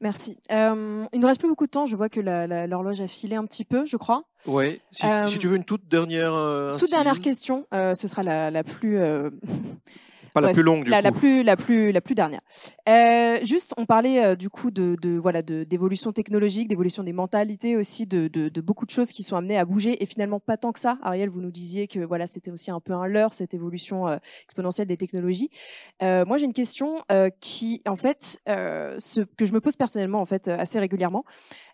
Merci. Euh, il ne nous reste plus beaucoup de temps. Je vois que l'horloge a filé un petit peu, je crois. Ouais. Si, Euh, si tu veux une toute dernière. euh, Toute dernière question, euh, ce sera la, la plus euh, Pas la plus longue du la, coup. la plus la plus la plus dernière. Euh, juste, on parlait euh, du coup de, de voilà de d'évolution technologique, d'évolution des mentalités aussi, de, de, de beaucoup de choses qui sont amenées à bouger et finalement pas tant que ça. Ariel, vous nous disiez que voilà c'était aussi un peu un leurre cette évolution euh, exponentielle des technologies. Euh, moi, j'ai une question euh, qui en fait euh, ce que je me pose personnellement en fait assez régulièrement.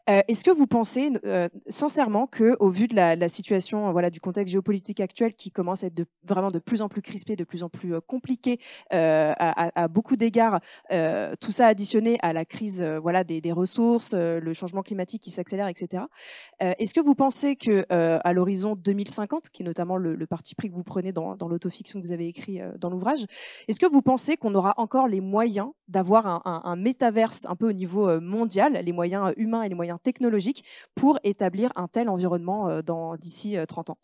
Euh, Est-ce que vous pensez euh, sincèrement que, au vu de la, situation, euh, voilà, du contexte géopolitique actuel qui commence à être vraiment de plus en plus crispé, de plus en plus compliqué à, beaucoup d'égards, tout ça additionné à la crise, voilà, des, des ressources, le changement climatique qui s'accélère, etc. Est-ce que vous pensez que, à l'horizon 2050, qui est notamment le, parti pris que vous prenez dans, dans l'autofiction que vous avez écrit dans l'ouvrage, est-ce que vous pensez qu'on aura encore les moyens d'avoir un, un, métaverse un peu au niveau mondial, les moyens humains et les moyens technologiques pour établir un tel environnement euh, d'ici euh, 30 ans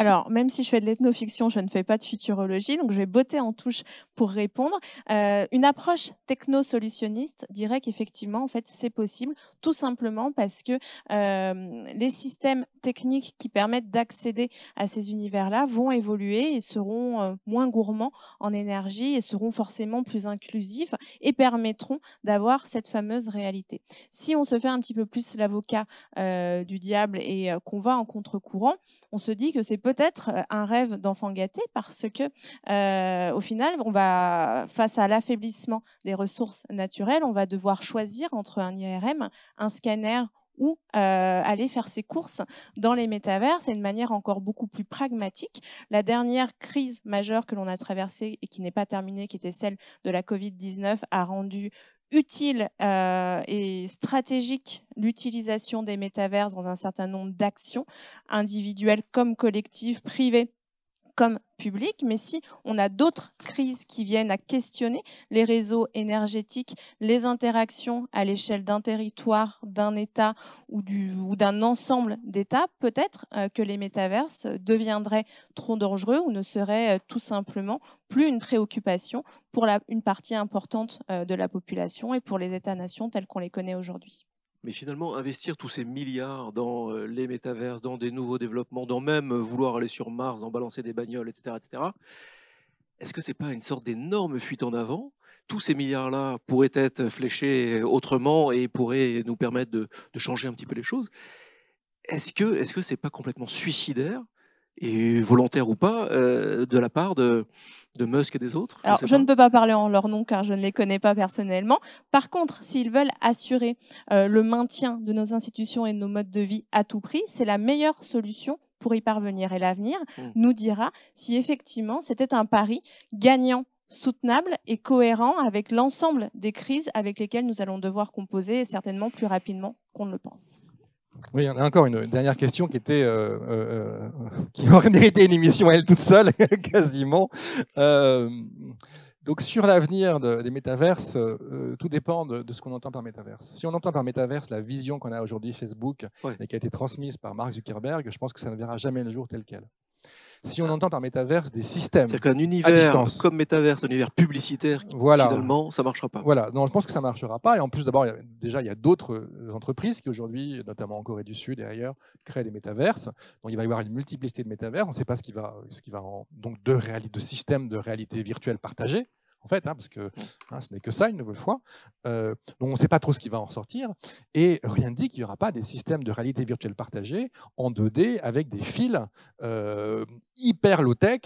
Alors, même si je fais de l'ethnofiction, je ne fais pas de futurologie, donc je vais botter en touche pour répondre. Euh, une approche techno-solutionniste dirait qu'effectivement, en fait, c'est possible, tout simplement parce que euh, les systèmes techniques qui permettent d'accéder à ces univers-là vont évoluer et seront euh, moins gourmands en énergie et seront forcément plus inclusifs et permettront d'avoir cette fameuse réalité. Si on se fait un petit peu plus l'avocat du diable et qu'on va en contre-courant, on se dit que c'est peut-être euh, un rêve d'enfant gâté parce que euh, au final, on va face à l'affaiblissement des ressources naturelles, on va devoir choisir entre un IRM, un scanner ou euh, aller faire ses courses dans les métavers. C'est une manière encore beaucoup plus pragmatique. La dernière crise majeure que l'on a traversée et qui n'est pas terminée, qui était celle de la Covid-19, a rendu utile euh, et stratégique l'utilisation des métavers dans un certain nombre d'actions individuelles comme collectives, privées comme publiques. Mais si on a d'autres crises qui viennent à questionner les réseaux énergétiques, les interactions à l'échelle d'un territoire, d'un État ou, du, ou d'un ensemble d'États, peut-être euh, que les métaverses deviendraient trop dangereux ou ne seraient euh, tout simplement plus une préoccupation pour une partie importante euh, de la population et pour les États-nations tels qu'on les connaît aujourd'hui. Mais finalement, investir tous ces milliards dans euh, les métaverses, dans des nouveaux développements, dans même euh, vouloir aller sur Mars, en balancer des bagnoles, etc., etc., est-ce que c'est pas une sorte d'énorme fuite en avant? Tous ces milliards-là pourraient être fléchés autrement et pourraient nous permettre de, de changer un petit peu les choses. Est-ce que est-ce que c'est pas complètement suicidaire et volontaire ou pas euh, de la part de, de Musk et des autres Alors, je ne peux pas parler en leur nom car je ne les connais pas personnellement. Par contre, s'ils veulent assurer euh, le maintien de nos institutions et de nos modes de vie à tout prix, c'est la meilleure solution pour y parvenir. Et l'avenir Mm. nous dira si effectivement c'était un pari gagnant soutenable et cohérent avec l'ensemble des crises avec lesquelles nous allons devoir composer, et certainement plus rapidement qu'on ne le pense. Oui, il y en a encore une dernière question qui était, euh, euh, qui aurait mérité une émission à elle toute seule, quasiment. Euh, donc sur l'avenir de- des métaverses, euh, tout dépend de, de ce qu'on entend par métaverse. Si on entend par métaverse la vision qu'on a aujourd'hui Facebook Ouais. et qui a été transmise par Mark Zuckerberg, je pense que ça ne verra jamais le jour tel quel. Si on entend par métaverse des systèmes, C'est-à-dire qu'un À univers distance. comme métaverse, un univers publicitaire, voilà, finalement, ça marchera pas. Voilà, non, je pense que ça ne marchera pas. Et en plus, d'abord, déjà, il y a d'autres euh, entreprises qui aujourd'hui, notamment en Corée du Sud et ailleurs, créent des métaverses. Donc, il va y avoir une multiplicité de métavers. On ne sait pas ce qui va, ce qui va en, donc de, de systèmes de réalité virtuelle partagés, en fait, hein, parce que hein, ce n'est que ça, une nouvelle fois. Euh, donc, on ne sait pas trop ce qui va en ressortir. Et rien ne dit qu'il n'y aura pas des systèmes de réalité virtuelle partagés en 2D avec des fils euh, hyper low-tech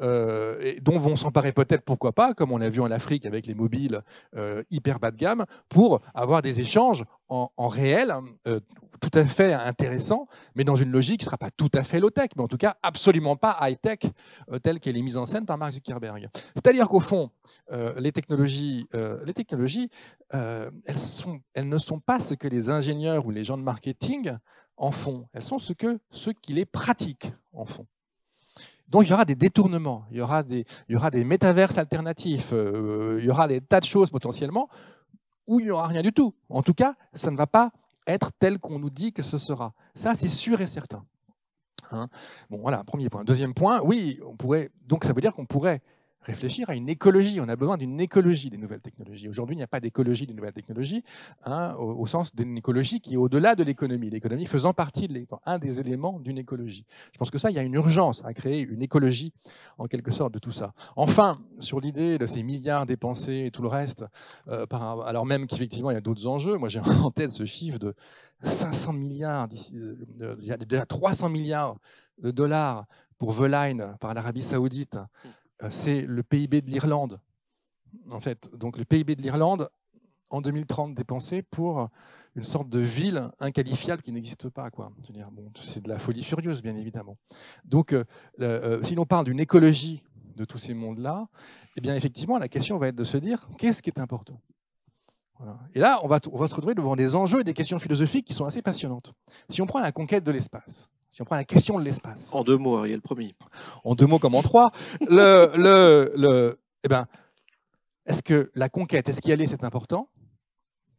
euh, et dont vont s'emparer peut-être, pourquoi pas, comme on l'a vu en Afrique avec les mobiles euh, hyper bas de gamme, pour avoir des échanges en, en réel euh, tout à fait intéressants, mais dans une logique qui ne sera pas tout à fait low-tech, mais en tout cas absolument pas high-tech, euh, telle qu'elle est mise en scène par Mark Zuckerberg. C'est-à-dire qu'au fond, euh, les technologies, euh, les technologies elles, ne sont pas ce que les ingénieurs ou les gens de marketing en font, elles sont ce que ceux qui les pratiquent en font. Donc il y aura des détournements, il y aura des, il y aura des métaverses alternatifs, il y aura des tas de choses potentiellement où il n'y aura rien du tout. En tout cas, ça ne va pas être tel qu'on nous dit que ce sera. Ça, c'est sûr et certain. Hein? Bon, voilà, premier point. Deuxième point, oui, on pourrait. Donc ça veut dire qu'on pourrait réfléchir à une écologie. On a besoin d'une écologie des nouvelles technologies. Aujourd'hui, il n'y a pas d'écologie des nouvelles technologies, hein, au, sens d'une écologie qui est au-delà de l'économie. L'économie faisant partie de un des éléments d'une écologie. Je pense que ça, il y a une urgence à créer une écologie, en quelque sorte, de tout ça. Enfin, sur l'idée de ces milliards dépensés et tout le reste, euh, par, alors même qu'effectivement, il y a d'autres enjeux. Moi, j'ai en tête ce chiffre de 500 milliards, euh, déjà 300 milliards de dollars pour Veline par l'Arabie Saoudite. Euh, C'est le PIB de l'Irlande, en fait. Donc le PIB de l'Irlande en 2030 dépensé pour une sorte de ville inqualifiable qui n'existe pas. Quoi. Bon, c'est de la folie furieuse, bien évidemment. Donc, euh, euh, si l'on parle d'une écologie de tous ces mondes-là, eh bien, effectivement, la question va être de se dire qu'est-ce qui est important? Et là, on va se retrouver devant des enjeux et des questions philosophiques qui sont assez passionnantes. Si on prend la conquête de l'espace, si on prend la question de l'espace, En deux mots, Ariel, promis. en deux mots comme en trois, le, le, le, eh ben, est-ce que la conquête, est-ce qu'y aller, c'est important?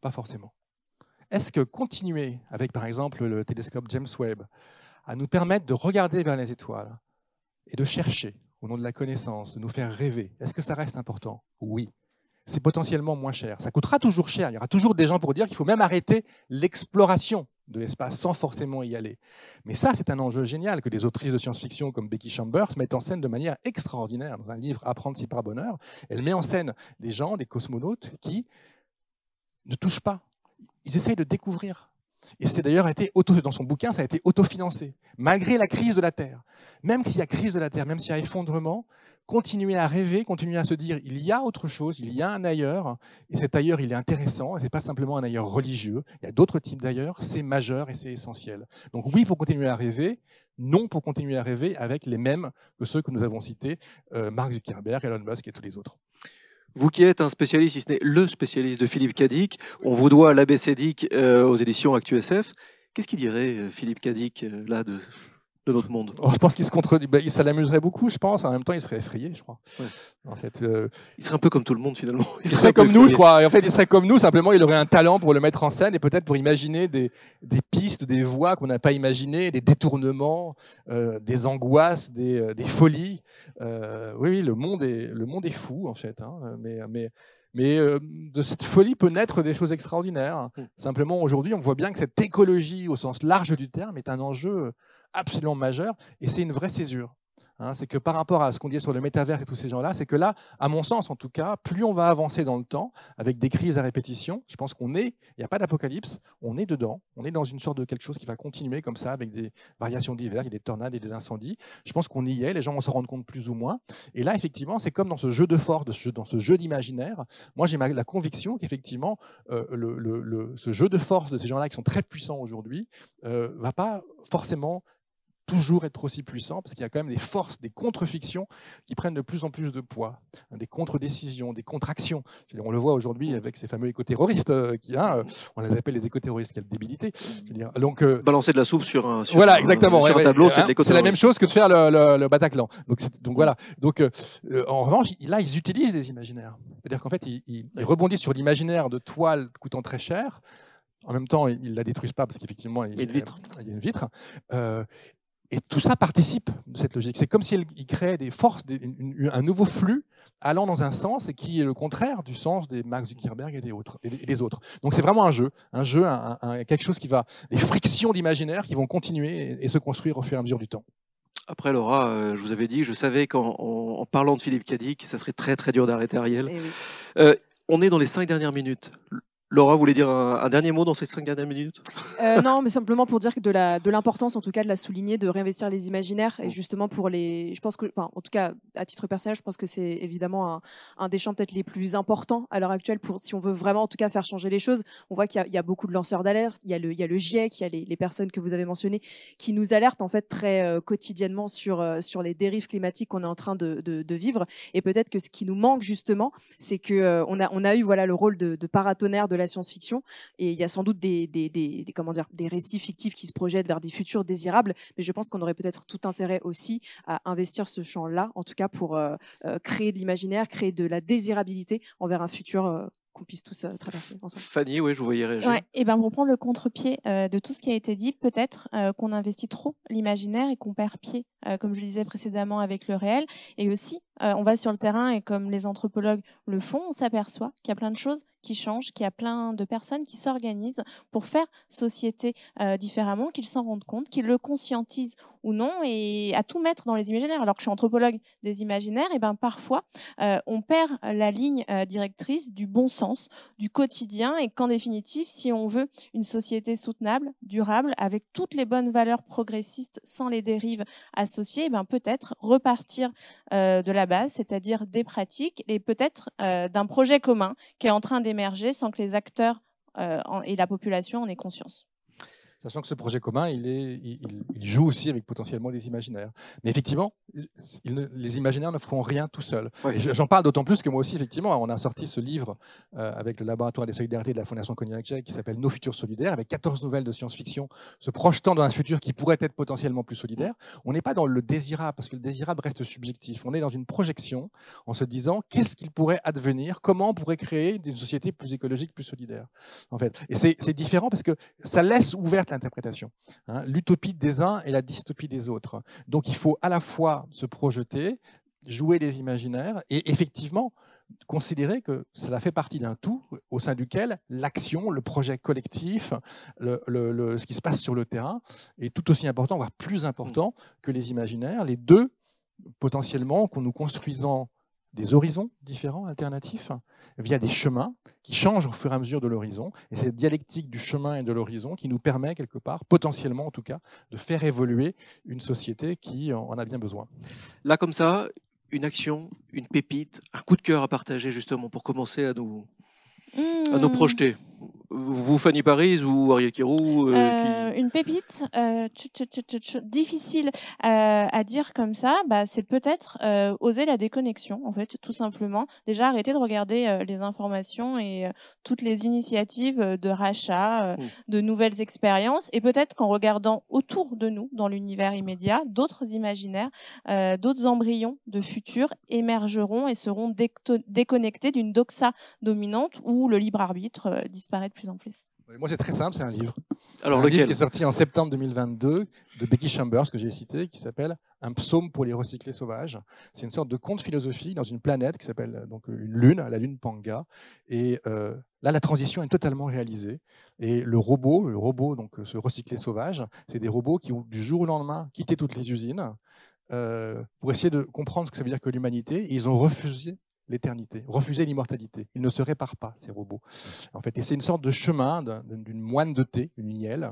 Pas forcément. Est-ce que continuer avec, par exemple, le télescope James Webb, à nous permettre de regarder vers les étoiles et de chercher, au nom de la connaissance, de nous faire rêver, est-ce que ça reste important? Oui. C'est potentiellement moins cher. Ça coûtera toujours cher. Il y aura toujours des gens pour dire qu'il faut même arrêter l'exploration de l'espace sans forcément y aller. Mais ça, c'est un enjeu génial que des autrices de science-fiction comme Becky Chambers mettent en scène de manière extraordinaire dans un livre Apprendre si par bonheur. Elle met en scène des gens, des cosmonautes qui ne touchent pas. Ils essayent de découvrir. Et c'est d'ailleurs été auto, dans son bouquin, ça a été autofinancé, malgré la crise de la Terre. Même s'il y a crise de la Terre, même s'il y a effondrement, continuer à rêver, continuer à se dire il y a autre chose, il y a un ailleurs, et cet ailleurs il est intéressant, et c'est pas simplement un ailleurs religieux. Il y a d'autres types d'ailleurs, c'est majeur et c'est essentiel. Donc oui pour continuer à rêver, non pour continuer à rêver avec les mêmes que ceux que nous avons cités, euh, Mark Zuckerberg, Elon Musk et tous les autres. Vous qui êtes un spécialiste, si ce n'est le spécialiste de Philippe Cadic, on vous doit l'ABCDIC euh, aux éditions ActuSF. Qu'est-ce qu'il dirait, euh, Philippe Cadic, euh, là, de, de notre monde Oh, je pense qu'il se contredit, ben, ça l'amuserait beaucoup, je pense. En même temps, il serait effrayé, je crois. Ouais. En fait, euh, Il serait un peu comme tout le monde, finalement. Il serait comme nous, je crois. Et en fait, il serait comme nous, simplement, il aurait un talent pour le mettre en scène et peut-être pour imaginer des, des pistes, des voies qu'on n'a pas imaginées, des détournements, euh, des angoisses, des, euh, des folies. Euh, oui, oui, le monde est, le monde est fou, en fait. hein. mais, mais, mais euh, de cette folie peut naître des choses extraordinaires. Mm. Simplement, aujourd'hui, on voit bien que cette écologie, au sens large du terme, est un enjeu absolument majeur et c'est une vraie césure. Hein, c'est que par rapport à ce qu'on dit sur le métavers et tous ces gens-là, c'est que là, à mon sens en tout cas, plus on va avancer dans le temps, avec des crises à répétition, je pense qu'on est, il n'y a pas d'apocalypse, on est dedans, on est dans une sorte de quelque chose qui va continuer comme ça, avec des variations diverses, il y a des tornades et des incendies. Je pense qu'on y est, les gens vont se rendre compte plus ou moins. Et là, effectivement, c'est comme dans ce jeu de force, dans ce jeu d'imaginaire. Moi, j'ai la conviction qu'effectivement, euh, ce jeu de force de ces gens-là qui sont très puissants aujourd'hui, euh, va pas forcément toujours être aussi puissant parce qu'il y a quand même des forces, des contre-fictions qui prennent de plus en plus de poids, hein, des contre-décisions, des contre-actions. On le voit aujourd'hui avec ces fameux éco-terroristes, euh, qui, hein, euh, on les appelle les éco-terroristes, quelle débilité. Je veux dire, Donc, euh, Balancer de la soupe sur un, sur voilà, exactement. sur un tableau, hein, c'est la même chose que de faire le, le- le Bataclan. Donc, donc voilà. Donc, euh, en revanche, là, ils utilisent des imaginaires. C'est-à-dire qu'en fait, ils, rebondissent sur l'imaginaire de toile coûtant très cher. En même temps, ils ne la détruisent pas parce qu'effectivement, il y a une vitre. il y a une vitre. Euh, et tout ça participe de cette logique. C'est comme s'ils créaient des forces, des- une- une- un nouveau flux allant dans un sens et qui est le contraire du sens des Max Zuckerberg et des autres. Et des, et des autres. Donc c'est vraiment un jeu, un jeu, un- un- quelque chose qui va, des frictions d'imaginaire qui vont continuer et, et se construire au fur et à mesure du temps. Après, Laura, euh, je vous avais dit, je savais qu'en en, en parlant de Philippe Cadic, ça serait très très dur d'arrêter Ariel. Eh oui. Euh, on est dans les cinq dernières minutes. Laura, voulez dire un, dernier mot dans ces cinq dernières minutes? Euh, non, mais simplement pour dire de l'importance, en tout cas, de la souligner, de réinvestir les imaginaires et justement pour les. Je pense que, enfin, en tout cas, à titre personnel, je pense que c'est évidemment un, des champs peut-être les plus importants à l'heure actuelle pour si on veut vraiment, en tout cas, faire changer les choses. On voit qu'il y, a- beaucoup de lanceurs d'alerte, il y a le GIEC, il y a les, les personnes que vous avez mentionnées qui nous alertent en fait très euh, quotidiennement sur euh, sur les dérives climatiques qu'on est en train de, vivre. Et peut-être que ce qui nous manque justement, c'est euh, on a on a eu voilà le rôle de, de paratonnerre de la science-fiction et il y a sans doute des, des, des, des- comment dire des récits fictifs qui se projettent vers des futurs désirables mais je pense qu'on aurait peut-être tout intérêt aussi à investir ce champ-là en tout cas pour euh, euh, créer de l'imaginaire créer de la désirabilité envers un futur euh, qu'on puisse tous euh, traverser ensemble Fanny, oui, je vous voyais réagir. Ouais, et ben pour prendre le contre-pied euh, de tout ce qui a été dit, peut-être euh, qu'on investit trop l'imaginaire et qu'on perd pied, euh, comme je le disais précédemment avec le réel. Et aussi, euh, on va sur le terrain et comme les anthropologues le font, on s'aperçoit qu'il y a plein de choses qui changent, qu'il y a plein de personnes qui s'organisent pour faire société euh, différemment, qu'ils s'en rendent compte, qu'ils le conscientisent ou non, et à tout mettre dans les imaginaires. Alors que je suis anthropologue des imaginaires, et ben parfois euh, on perd la ligne directrice du bon sens, du quotidien, et qu'en définitive, si on veut une société soutenable, durable, avec toutes les bonnes valeurs progressistes, sans les dérives associées, eh ben peut-être repartir de la c'est-à-dire des pratiques, et peut-être euh, d'un projet commun qui est en train d'émerger sans que les acteurs euh, et la population en aient conscience. Sachant que ce projet commun, il, est, il, joue aussi avec potentiellement des imaginaires. Mais effectivement, ne- les imaginaires ne feront rien tout seuls. J'en parle d'autant plus que moi aussi, effectivement, on a sorti ce livre euh, avec le Laboratoire des solidarités de la Fondation Cognac qui s'appelle Nos futurs solidaires, avec 14 nouvelles de science-fiction se projetant dans un futur qui pourrait être potentiellement plus solidaire. On n'est pas dans le désirable, parce que le désirable reste subjectif. On est dans une projection en se disant qu'est-ce qu'il pourrait advenir, comment on pourrait créer une société plus écologique, plus solidaire. En fait. Et c'est différent parce que ça laisse l'interprétation. hein. L'utopie des uns et la dystopie des autres. Donc il faut à la fois se projeter, jouer des imaginaires et effectivement considérer que cela fait partie d'un tout au sein duquel l'action, le projet collectif, le- le- le- ce qui se passe sur le terrain est tout aussi important, voire plus important que les imaginaires. Les deux, potentiellement, qu'on nous construisant des horizons différents, alternatifs, via des chemins qui changent au fur et à mesure de l'horizon. Et cette dialectique du chemin et de l'horizon qui nous permet, quelque part, potentiellement en tout cas, de faire évoluer une société qui en a bien besoin. Là, comme ça, une action, une pépite, un coup de cœur à partager justement pour commencer à nous, à nous Hmm. projeter. Vous, Fanny Paris ou Ariel Kirou euh, Euh, Une pépite, euh, tchou, tchou, tchou, difficile euh, à dire comme ça, bah, c'est peut-être euh, oser la déconnexion, en fait, tout simplement. Déjà, arrêter de regarder les informations et toutes les initiatives de rachat, euh, Mm. de nouvelles expériences, et peut-être qu'en regardant autour de nous, dans l'univers immédiat, d'autres imaginaires, euh, d'autres embryons de futur émergeront et seront déconnectés d'une doxa dominante où le libre arbitre disparaît plus en plus. Moi, c'est très simple, c'est un livre. Alors un livre lequel qui est sorti en septembre 2022 de Becky Chambers, que j'ai cité, qui s'appelle Un psaume pour les recyclés sauvages. C'est une sorte de conte philosophique dans une planète qui s'appelle euh, donc une lune, la lune Panga. Et euh, là, la transition est totalement réalisée. Et le robot, le robot, donc euh, ce recyclé sauvage, c'est des robots qui ont du jour au lendemain quitté toutes les usines euh, pour essayer de comprendre ce que ça veut dire que l'humanité. Ils ont refusé l'éternité, refusé l'immortalité. Ils ne se réparent pas, ces robots. En fait, et c'est une sorte de chemin d'un- d'une moine de thé, une miel.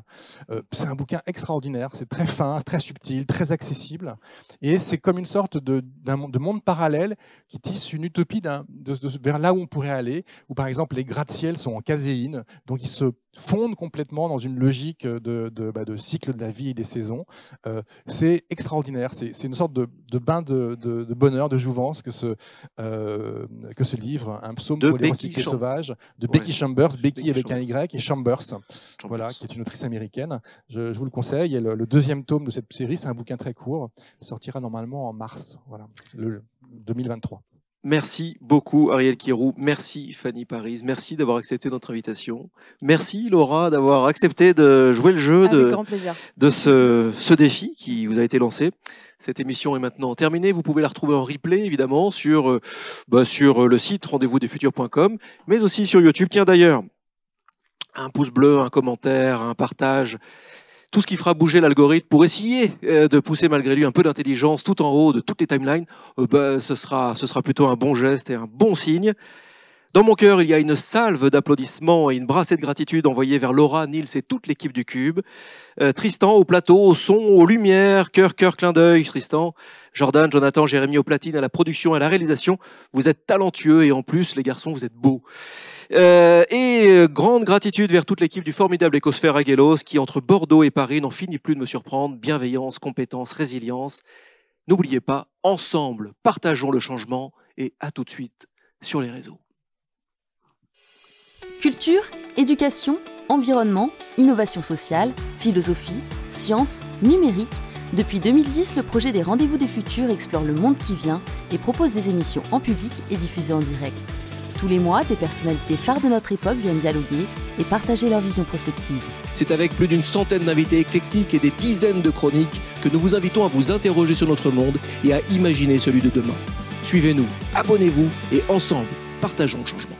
Euh, c'est un bouquin extraordinaire, c'est très fin, très subtil, très accessible, et c'est comme une sorte de, monde- de monde parallèle qui tisse une utopie de, vers là où on pourrait aller, où par exemple les gratte-ciel sont en caséine, donc ils se fondent complètement dans une logique de, de, bah, de cycle de la vie et des saisons. Euh, c'est extraordinaire, c'est c'est une sorte de, de bain de, de- de bonheur, de jouvence que ce, euh, que ce livre, un psaume De pour les recyclés sauvages, de Ouais. Becky Chambers, Becky Becky avec un. Y, et Chambers, Chambers. voilà, qui est une autrice américaine. Je, je vous le conseille. Et le, le deuxième tome de cette série, c'est un bouquin très court, sortira normalement en mars, voilà, le 2023. Merci beaucoup Ariel Kirou, merci Fanny Paris, merci d'avoir accepté notre invitation. Merci Laura d'avoir accepté de jouer le jeu Avec de, ce, ce défi qui vous a été lancé. Cette émission est maintenant terminée. Vous pouvez la retrouver en replay, évidemment, sur, euh, bah, sur le site rendez-vous-des-futurs.com, mais aussi sur YouTube. Tiens, d'ailleurs, un pouce bleu, un commentaire, un partage, tout ce qui fera bouger l'algorithme pour essayer euh, de pousser malgré lui un peu d'intelligence tout en haut de toutes les timelines, euh, bah, ce, sera, ce sera plutôt un bon geste et un bon signe. Dans mon cœur, il y a une salve d'applaudissements et une brassée de gratitude envoyée vers Laura, Nils et toute l'équipe du Cube. Euh, Tristan au plateau, au son, aux lumières, cœur, cœur, clin d'œil, Tristan. Jordan, Jonathan, Jérémy au platine, à la production à la réalisation. Vous êtes talentueux et en plus, les garçons, vous êtes beaux. Euh, et euh, grande gratitude vers toute l'équipe du formidable Écosphère Aguelos qui, entre Bordeaux et Paris, n'en finit plus de me surprendre. Bienveillance, compétence, résilience. N'oubliez pas, ensemble, partageons le changement et à tout de suite sur les réseaux. Culture, éducation, environnement, innovation sociale, philosophie, sciences, numérique. Depuis 2010, le projet des Rendez-vous des Futurs explore le monde qui vient et propose des émissions en public et diffusées en direct. Tous les mois, des personnalités phares de notre époque viennent dialoguer et partager leur vision prospective. C'est avec plus d'une centaine d'invités éclectiques et des dizaines de chroniques que nous vous invitons à vous interroger sur notre monde et à imaginer celui de demain. Suivez-nous, abonnez-vous et ensemble, partageons le changement.